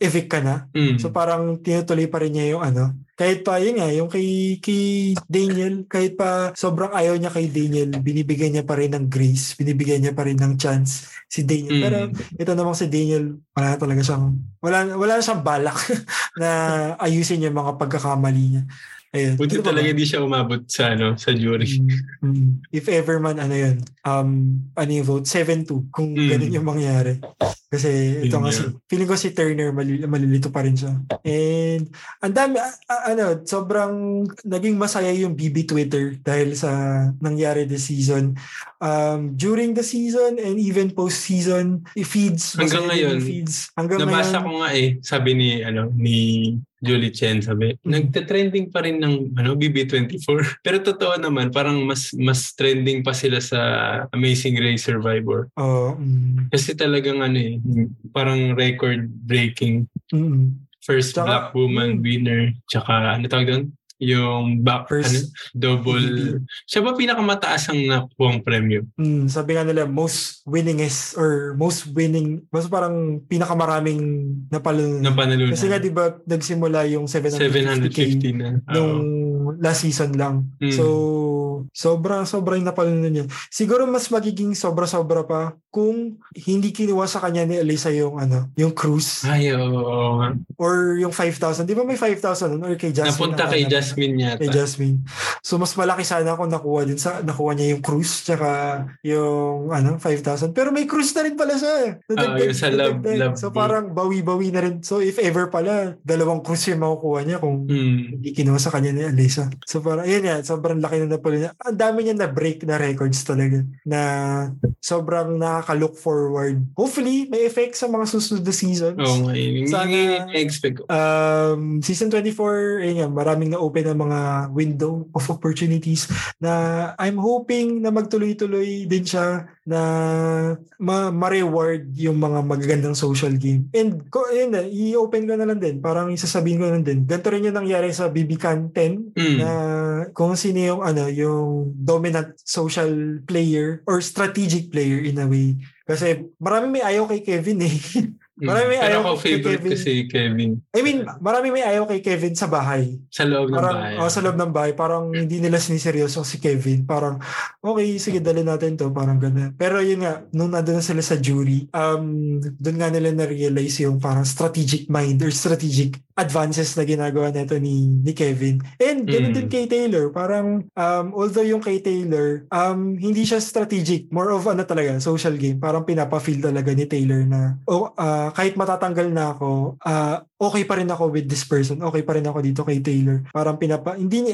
evict ka na. Mm. So parang tinutuloy pa rin niya yung ano. Kahit pa yun nga, yung kay, kay Daniel, kahit pa sobrang ayaw niya kay Daniel, binibigyan niya pa rin ng grace, binibigyan niya pa rin ng chance si Daniel. Mm. Pero ito namang si Daniel, wala na talaga siyang, wala, wala na siyang balak [LAUGHS] na ayusin yung mga pagkakamali niya. Ayun. Buti Ano talaga hindi siya umabot sa ano sa jury. Mm, mm. If ever man, ano yun, um, ano yung vote? 7-2, kung Mm. ganun yung mangyari. Kasi ito nga si, feeling ko si Turner, malil- malilito pa rin siya. And, ang dami, a- a- ano, sobrang naging masaya yung BB Twitter dahil sa nangyari this season. Um, during the season and even post-season, i-feeds. Hanggang ngayon, feeds. Hanggang Nabasa ngayon. ko nga eh, sabi ni ano ni Julie Chen sabi, Mm. nagte-trending pa rin ng ano BB24. [LAUGHS] Pero totoo naman, parang mas mas trending pa sila sa Amazing Race Survivor. Oh, mm, Kasi talagang ano eh, parang record breaking. mm, First Tsaka- black woman mm. winner. Tsaka ano tawag doon? Yung back, First ano, double. Siya ba pinakamataas ang nakuha premyo? Mm, sabi nga nila, most winningest or most winning, mas parang pinakamaraming napalo. Na panalunan? Kasi nga di ba nagsimula yung 750k 750 na. nung Oo. Last season lang. Mm. So, sobra sobrang napalunan niya. Siguro mas magiging sobra-sobra pa kung hindi kinuha sa kanya ni Elisa yung ano, yung cruise Ay, oo. oo nga. or yung 5,000. Di ba may 5,000 nun? Or kay Jasmine? Napunta ang kay alam. Jasmine yata. Kay Jasmine. So mas malaki sana kung nakuha din sa nakuha niya yung cruise tsaka yung ano 5,000. Pero may cruise na rin pala siya. Ah, yung sa love- love So parang bawi-bawi na rin. So if ever pala dalawang cruise yung makukuha niya kung Mm. hindi kinuha sa kanya ni Alisa. So parang yun yan, sobrang laki na napalo niya. Ang dami niya na break na records talaga na sobrang nakaka-look forward. Hopefully may effect sa mga susunod na seasons. Oo yun. Hindi Sana- expect ko. Um, season 24, ayun nga, maraming na-open na mga window of opportunities na I'm hoping na magtuloy-tuloy din siya na ma- ma-reward yung mga magagandang social game. And ko, ayun na, i-open ko na lang din. Parang isasabihin ko na lang din. Ganito rin yung nangyari sa BBCan 10 Mm. na kung sino yung ano yung dominant social player or strategic player in a way. Kasi marami may ayaw kay Kevin eh. [LAUGHS] Mm. Marami may Pero ayaw ako kay favorite Kevin. ko si Kevin. I mean, marami may ayaw kay Kevin sa bahay. Sa loob ng Parang, bahay. oh, sa loob ng bahay, parang hindi nila siniseryoso si Kevin. Parang, okay, sige, dali natin to. Parang ganun. Pero yun nga, nung nandun na sila sa jury, um, doon nga nila na-realize yung parang strategic mind or strategic advances na ginagawa nito ni, ni Kevin. And ganun Mm. din kay Taylor. Parang, um, although yung kay Taylor, um, hindi siya strategic. More of ano talaga, social game. Parang pinapa-feel talaga ni Taylor na, oh, ah, kahit matatanggal na ako, ah, okay pa rin ako with this person. Okay pa rin ako dito kay Taylor. Parang pinapa, hindi,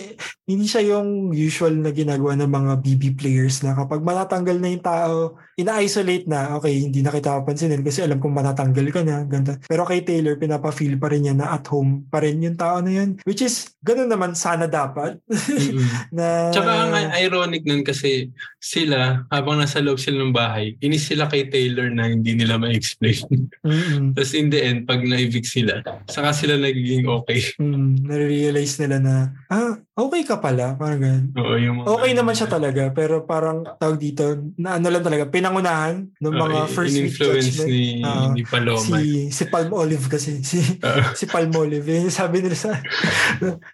hindi siya yung usual na ginagawa ng mga BB players na kapag matatanggal na yung tao, ina-isolate na, okay, hindi na kita papansinin kasi alam kong matatanggal ka na, ganda. Pero kay Taylor, pinapa-feel pa rin niya na at home pa rin yung tao na yun. Which is, ganun naman sana dapat. Mm-mm. [LAUGHS] na, Tsaka ang ironic nun kasi sila, habang nasa loob sila ng bahay, inis sila kay Taylor na hindi nila ma-explain. Mm-mm. [LAUGHS] Tapos in the end, pag na-evict sila, saka sila nagiging okay. Mm, nare-realize nila na, ah, okay ka pala. Parang ganun. Oo, yung mga, Okay naman siya talaga, pero parang tawag dito, na ano lang talaga, pinangunahan ng mga in- first week judgment. ni, Ah, ni Paloma. si si Palm Olive kasi [LAUGHS] si Oo. si Palm Olive yun [LAUGHS] yung sabi nila sa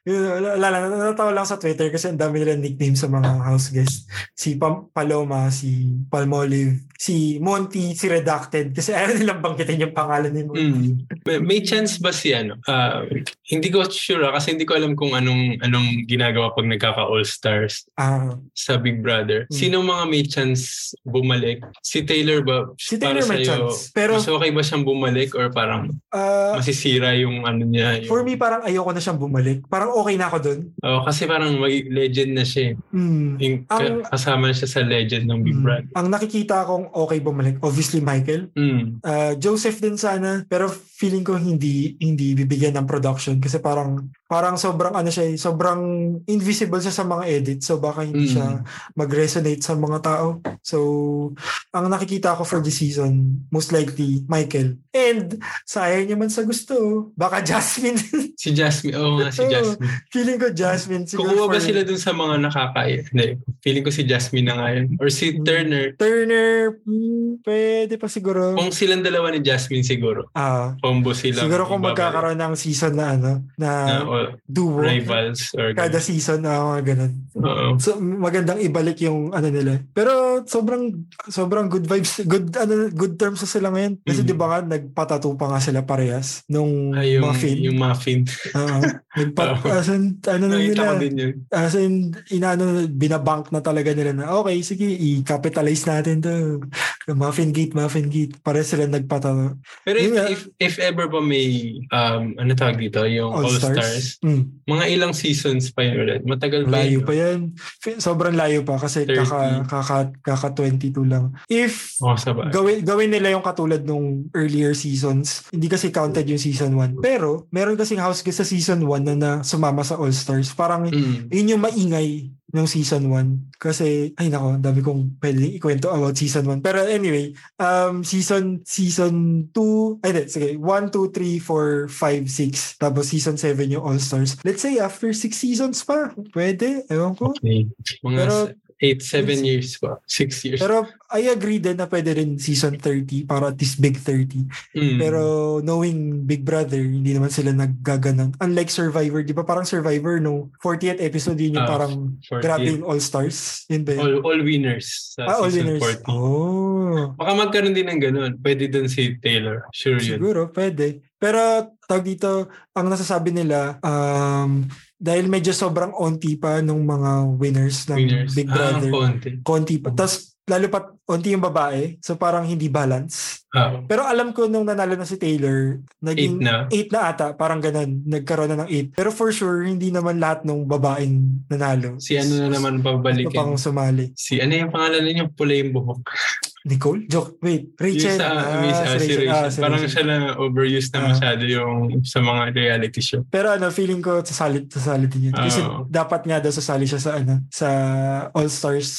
yun, wala lang natatawa lang sa Twitter kasi ang dami nila nickname sa mga house guests si Pam, Paloma si Palm Olive si Monty si Redacted kasi ayaw nilang banggitin yung pangalan ni Monty Mm. May, may chance ba si ano? ah, hindi ko sure ah, kasi hindi ko alam kung anong anong ginagawa pag nagkaka All Stars ah sa Big Brother. Mm. Sino mga may chance bumalik? Si Taylor ba? Si Taylor para may sa'yo, chance. Pero- mas okay ba siyang bumalik or parang ah, masisira yung ano niya? Yung, for me parang ayoko na siyang bumalik parang okay na ako dun Oh, kasi parang mag- legend na siya. mm. Yung, Ang- ka- kasama siya sa legend ng Big Mm. Brother. ang nakikita kong okay bumalik obviously Michael Mm. Ah, Joseph din sana pero feeling ko hindi hindi bibigyan ng production kasi parang parang sobrang ano siya eh, sobrang invisible siya sa mga edit so baka hindi Mm. siya mag-resonate sa mga tao so ang nakikita ko for the season most likely Michael and sayang niya man sa gusto baka [LAUGHS] Jasmine Si Jasmine, oo nga si. Jasmine. feeling ko Jasmine Kukuha ba sila dun sa mga nakakaya? Hindi. Feeling ko si Jasmine na nga yun. Or si Mm. Turner. Turner hmm, pwede pa siguro Kung silang dalawa ni Jasmine siguro. ah Combo sila. siguro kung ibabalik magkakaroon ng season na ano na na duo rivals or kada season na mga ganun. Oo. So magandang ibalik yung ano nila. Pero sobrang sobrang good vibes, good ano good terms na sila ngayon. Kasi Mhm. 'di ba nga nagpatato pa nga sila parehas nung Ay, yung, muffin. yung muffin. Oo. Nagpat [LAUGHS] as in, ano na nila. As in, inaano, binabank na talaga nila na, okay, sige, i-capitalize natin to. Muffin Gate, Muffin Gate. Pare sila nagpatato. Pero if, if, if ever ba may, um, ano tawag dito, yung All, Stars, Mm. mga ilang seasons pa yun ulit. Matagal pa Layo yun. pa yan. Sobrang layo pa kasi 30. kaka, kaka, kaka 22 lang. If Oh, sabay. gawin, gawin nila yung katulad nung earlier seasons, hindi kasi counted yung season 1. Pero, meron kasing house guest sa season 1 na, na sumama sa All Stars. Parang Mm. yun yung maingay ng season 1. Kasi, ay nako, dami kong pwedeng ikwento about season 1. Pero anyway, um, season season 2, ay di, sige, 1, 2, 3, 4, 5, 6. Tapos season 7 yung All Stars. Let's say after 6 seasons pa, pwede, ewan ko. Okay. Mga Pero- 8, 7 years pa. 6 years. Pero I agree din na pwede rin season 30 para at least big 30. Mm. Pero knowing Big Brother, hindi naman sila naggaganon. Unlike Survivor, di ba parang Survivor no 40th episode yun yung Ah, parang 40. grabe yung All Stars. Yun ba yun? all, all winners sa ah, All season Winners. 40. Oh, Baka magkaroon din ng ganun. Pwede dun si Taylor. Sure yun. siguro, pwede. Pero tawag dito, ang nasasabi nila, um, dahil medyo sobrang onti pa nung mga winners ng Winners. Big Ah, Brother. konti. konti pa. Tapos lalo pa onti yung babae. So parang hindi balance. Ah, Pero alam ko nung nanalo na si Taylor, naging 8 na. 8 na ata, parang ganun. Nagkaroon na ng 8. Pero for sure, hindi naman lahat ng babaeng nanalo. Si ano na naman Ito pabalikin. pang sumali. Si ano yung pangalan niya? Pula yung buhok. [LAUGHS] Nicole? Joke. Wait. Yung Rachel. sa, Ah, Miss, ah, si Rachel. Ah, si Parang Rachel. siya na overused na Ah. masyado yung sa mga reality show. Pero ano, feeling ko sasali, sasali din yun. Kasi Ah. dapat nga daw sasali siya sa ano, sa All Stars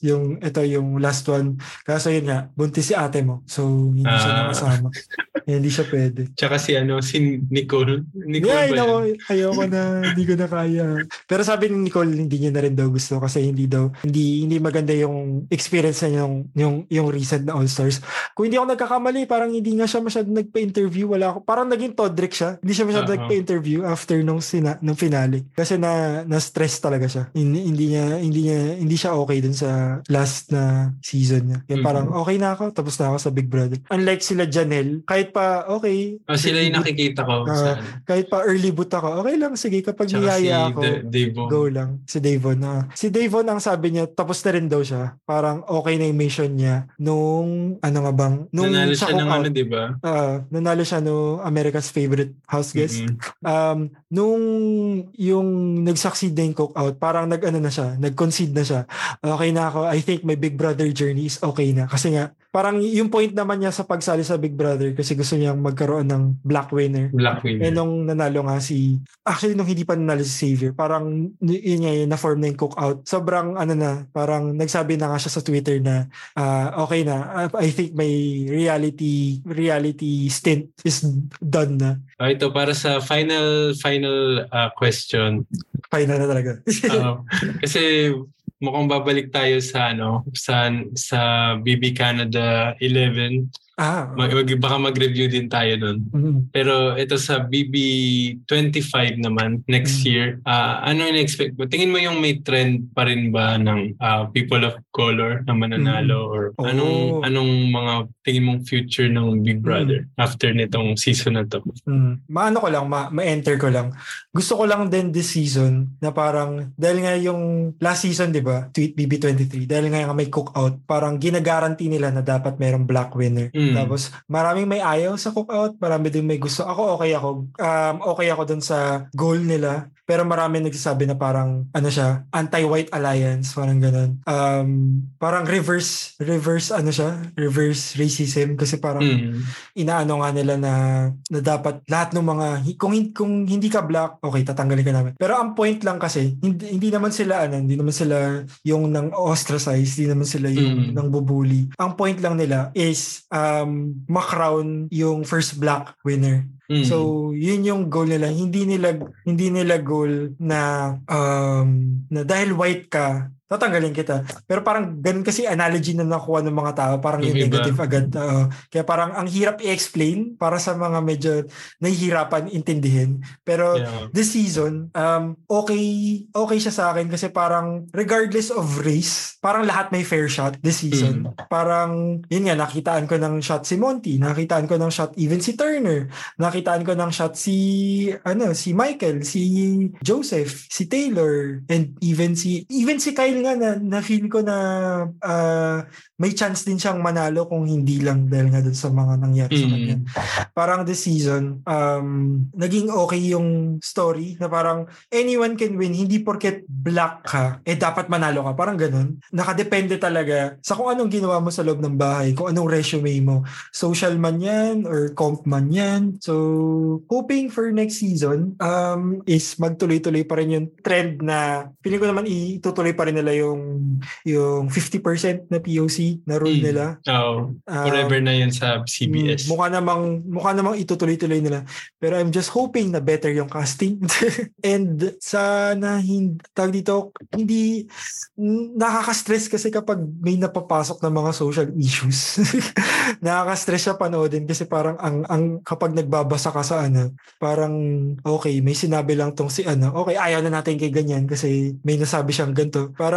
yung ito yung last one. Kaso yun nga, buntis si ate mo. So hindi siya Ah. nakasama. [LAUGHS] Eh, hindi siya pwede. Tsaka si ano, si Nicole. Nicole Yeah, ba yun? ayoko na, hindi ko na kaya. Pero sabi ni Nicole, hindi niya na rin daw gusto kasi hindi daw, hindi hindi maganda yung experience na yung, yung, yung recent na All-Stars. Kung hindi ako nagkakamali, parang hindi nga siya masyado nagpa-interview. Wala ako, parang naging Todrick siya. Hindi siya masyado Oo. nagpa-interview after nung, sina, nung finale. Kasi na, na-stress talaga siya. Hindi, hindi niya, hindi niya, hindi siya okay dun sa last na season niya. Kaya Mhm. parang okay na ako, tapos na ako sa Big Brother. Unlike sila Janelle, kahit pa pa, okay. Oh, sila yung nakikita ko. Sa, Kahit pa early boot ako, okay lang, sige, kapag tsaka si niyaya ako, Da- Davo. go lang. Si Davon na. Si Davon ang sabi niya, tapos na rin daw siya. Parang okay na yung mission niya nung, ano nga bang, nung Nanalo siya ng ano, di ba? Ah, nanalo siya no America's favorite house guest. Mm-mm. Um, nung yung nag-succeed na yung cookout, parang nag-ano na siya, nag-concede na siya. Okay na ako. I think my Big Brother journey is okay na. Kasi nga, parang yung point naman niya sa pagsali sa Big Brother kasi gusto niyang magkaroon ng black winner. Black winner. Eh nung nanalo nga si actually nung hindi pa nanalo si Xavier, parang yun nga yun, na-form na yung cookout. Sobrang ano na, parang nagsabi na nga siya sa Twitter na ah, okay na. Ah, I think my reality reality stint is done na. Ah, ito, para sa final final ah, question. Final na talaga. [LAUGHS] Ah, kasi mukhang babalik tayo sa ano sa sa BB Canada 11 ah, mag, mag- baka mag-review din tayo nun mm. pero ito sa BB 25 naman next Mm. year ah, ano yung expect mo tingin mo yung may trend pa rin ba ng ah, people of color na mananalo or Oh. anong anong mga tingin mong future ng Big Brother after nitong season na to Mm. Maano ko lang, ma- ma-enter ko lang. Gusto ko lang din this season na parang, dahil nga yung last season, di ba, tweet BB23, dahil nga nga may cookout, parang ginagaranti nila na dapat mayroong black winner. Mm. Tapos, maraming may ayaw sa cookout, marami din may gusto. Ako, okay ako. Um, okay ako dun sa goal nila. Pero marami nagsasabi na parang, ano siya, anti-white alliance, parang ganun. Um, parang reverse, reverse, ano siya, reverse racism. Kasi parang, Mm. inaano nga nila na na dapat lahat ng mga kung kung hindi ka black okay tatanggalin ka namin pero ang point lang kasi hindi, hindi naman sila ano hindi naman sila yung nang ostracize hindi naman sila yung Mm. nang bubuli ang point lang nila is um makrown yung first black winner Mm. So, yun yung goal nila. Hindi nila hindi nila goal na um na dahil white ka, tatanggalin kita. Pero parang ganun kasi analogy na nakuha ng mga tao, parang yung negative agad. oo. kaya parang ang hirap i-explain para sa mga medyo nahihirapan intindihin. Pero Yeah. this season, um, okay, okay siya sa akin kasi parang regardless of race, parang lahat may fair shot this season. Parang, yun nga, nakitaan ko ng shot si Monty, nakitaan ko ng shot even si Turner, nakitaan ko ng shot si, ano, si Michael, si Joseph, si Taylor, and even si, even si Kyle nga na, na feel ko na ah, may chance din siyang manalo kung hindi lang dahil nga dun sa mga nangyari sa Mm. kanya parang this season, um, naging okay yung story na parang anyone can win. Hindi porket black ka, eh dapat manalo ka. Parang ganun. Nakadepende talaga sa kung anong ginawa mo sa loob ng bahay, kung anong resume mo. Social man yan or comp man yan. So, hoping for next season um, is magtuloy-tuloy pa rin yung trend na feeling ko naman itutuloy pa rin nila yung yung 50% na POC na rule Mm. nila. Oh, Um, forever na yun sa CBS. Mm, mukha namang mukha namang itutuloy-tuloy nila. Pero I'm just hoping na better yung casting. [LAUGHS] And sana hindi tag dito hindi nakaka-stress kasi kapag may napapasok na mga social issues. [LAUGHS] nakaka-stress siya panoodin kasi parang ang ang kapag nagbabasa ka sa ano, parang okay, may sinabi lang tong si ano. Okay, ayaw na natin kay ganyan kasi may nasabi siyang ganito. Parang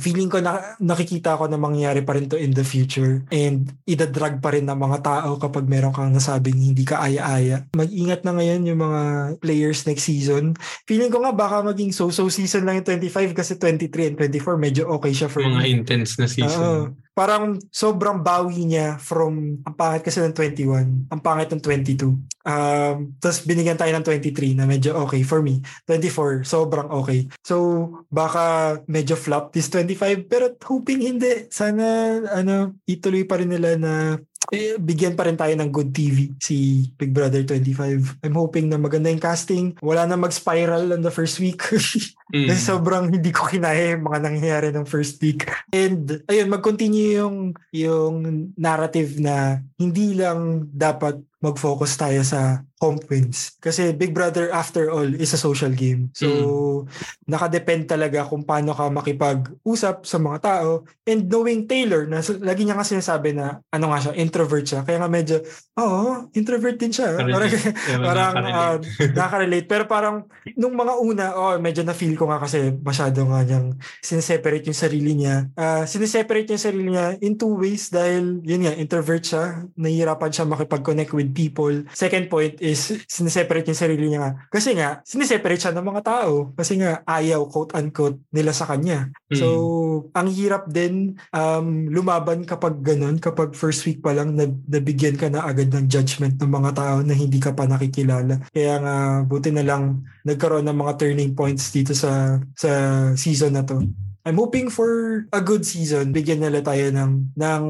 feeling ko na nakikita ko na mangyayari pa rin to in the future and idadrag pa rin ng mga tao kapag meron kang nasabing hindi ka aya-aya. Mag-ingat na ngayon yung mga players next season. Feeling ko nga baka maging so-so season lang yung 25 kasi 23 and 24 medyo okay siya for mga me. intense na season. Parang sobrang bawi niya from ang pangit kasi ng 21, ang pangit ng 22. Um, tapos binigyan tayo ng 23 na medyo okay for me. 24, sobrang okay. So, baka medyo flop this 25 pero hoping hindi. Sana ano, ituloy pa rin nila na eh, bigyan pa rin tayo ng good TV si Big Brother 25. I'm hoping na maganda yung casting. Wala na mag-spiral on the first week. [LAUGHS] Mm. Kasi sobrang hindi ko kinaya yung mga nangyayari ng first week. And ayun, mag-continue yung, yung narrative na hindi lang dapat mag-focus tayo sa home wins. Kasi Big Brother after all is a social game. So, nakadepend talaga kung paano ka makipag-usap sa mga tao. And knowing Taylor, na lagi niya kasi sinasabi na, ano nga siya, introvert siya. Kaya nga medyo, oo, introvert din siya. Parang, parang [LAUGHS] [LAUGHS] nakaka-relate. ah, [LAUGHS] nakaka-relate. Pero parang, nung mga una, oh, medyo na-feel feel ko nga kasi masyado nga niyang sineseparate yung sarili niya. Uh, sineseparate yung sarili niya in two ways dahil yun nga, introvert siya. Nahihirapan siya makipag-connect with people. Second point is sineseparate yung sarili niya nga. Kasi nga, sineseparate siya ng mga tao. Kasi nga, ayaw, quote-unquote, nila sa kanya. Mm. So, ang hirap din um, lumaban kapag ganun, kapag first week pa lang nabigyan ka na agad ng judgment ng mga tao na hindi ka pa nakikilala. Kaya nga, buti na lang nagkaroon ng mga turning points dito sa sa season na to. I'm hoping for a good season. Bigyan nila tayo ng, ng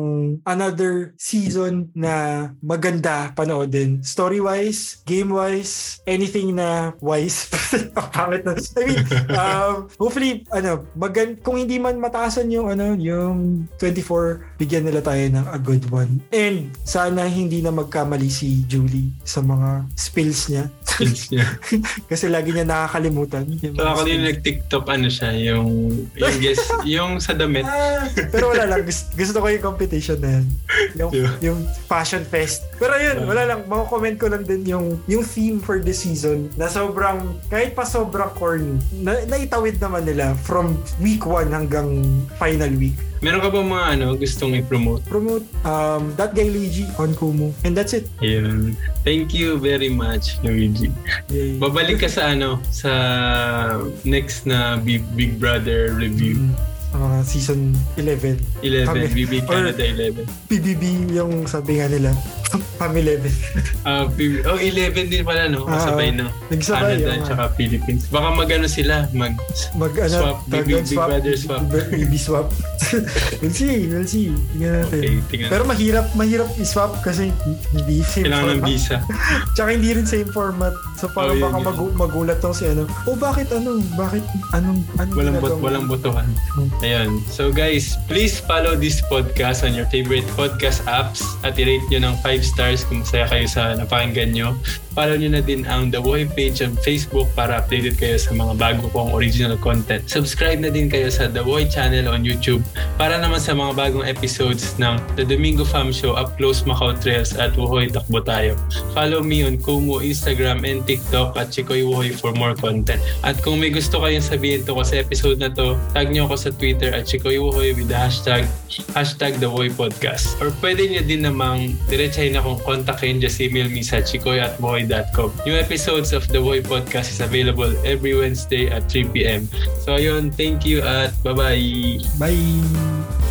another season na maganda panoodin. Story-wise, game-wise, anything na wise. [LAUGHS] Pangit na. I mean, [LAUGHS] um, hopefully, ano, magan kung hindi man mataasan yung, ano, yung 24, bigyan nila tayo ng a good one. And sana hindi na magkamali si Julie sa mga spills niya. Spills niya. [LAUGHS] Kasi lagi niya nakakalimutan. So, ako din nag-TikTok, ano siya, yung, yung guess, [LAUGHS] yung sa damit. Ah, pero wala lang. Gusto, gusto ko yung competition na yan. Yung, yeah. yung fashion fest. Pero yun, wala lang. Mga comment ko lang din yung, yung theme for this season na sobrang, kahit pa sobrang corny, na, naitawid naman nila from week 1 hanggang final week. Meron ka ba mga ano gustong i-promote? Promote um, That Guy Luigi on Kumu. And that's it. Ayun. Thank you very much, Luigi. Yay. Babalik ka sa ano, sa next na Big, Big Brother review. Mm-hmm mga season 11. 11, Pami- BB Canada 11. PBB yung sabi nga nila. Pam 11. uh, PB, oh, 11 din pala, no? Kasabay uh, na. Nagsabay. Canada at saka Philippines. Baka mag-ano sila, mag, mag ano, swap, BB, swap, Brother swap. BB swap. we'll see, we'll see. Tingnan natin. Okay, tingnan. Pero mahirap, mahirap i-swap kasi hindi same Kailangan format. ng visa. Tsaka hindi rin same format. So parang oh, baka mag- magulat tong si ano. Oh, bakit ano? Bakit anong anong walang bot, walang botohan. Hmm. Ayan. So guys, please follow this podcast on your favorite podcast apps at i-rate nyo ng 5 stars kung masaya kayo sa napakinggan nyo. Follow nyo na din ang The Boy page on Facebook para updated kayo sa mga bago kong original content. Subscribe na din kayo sa The Boy channel on YouTube para naman sa mga bagong episodes ng The Domingo Fam Show, Up Close Macau Trails at Wuhoy Takbo Tayo. Follow me on Kumu, Instagram, and TikTok at Chikoy Wuhoy for more content. At kung may gusto kayong sabihin to sa episode na to, tag nyo ako sa Twitter at Chikoy Wuhoy with the hashtag hashtag The Boy Podcast. Or pwede nyo din namang diretsahin akong kontakin, just email me sa chikoy at boy.com. Yung episodes of The Boy Podcast is available every Wednesday at 3pm. So ayun, thank you at bye-bye! Bye!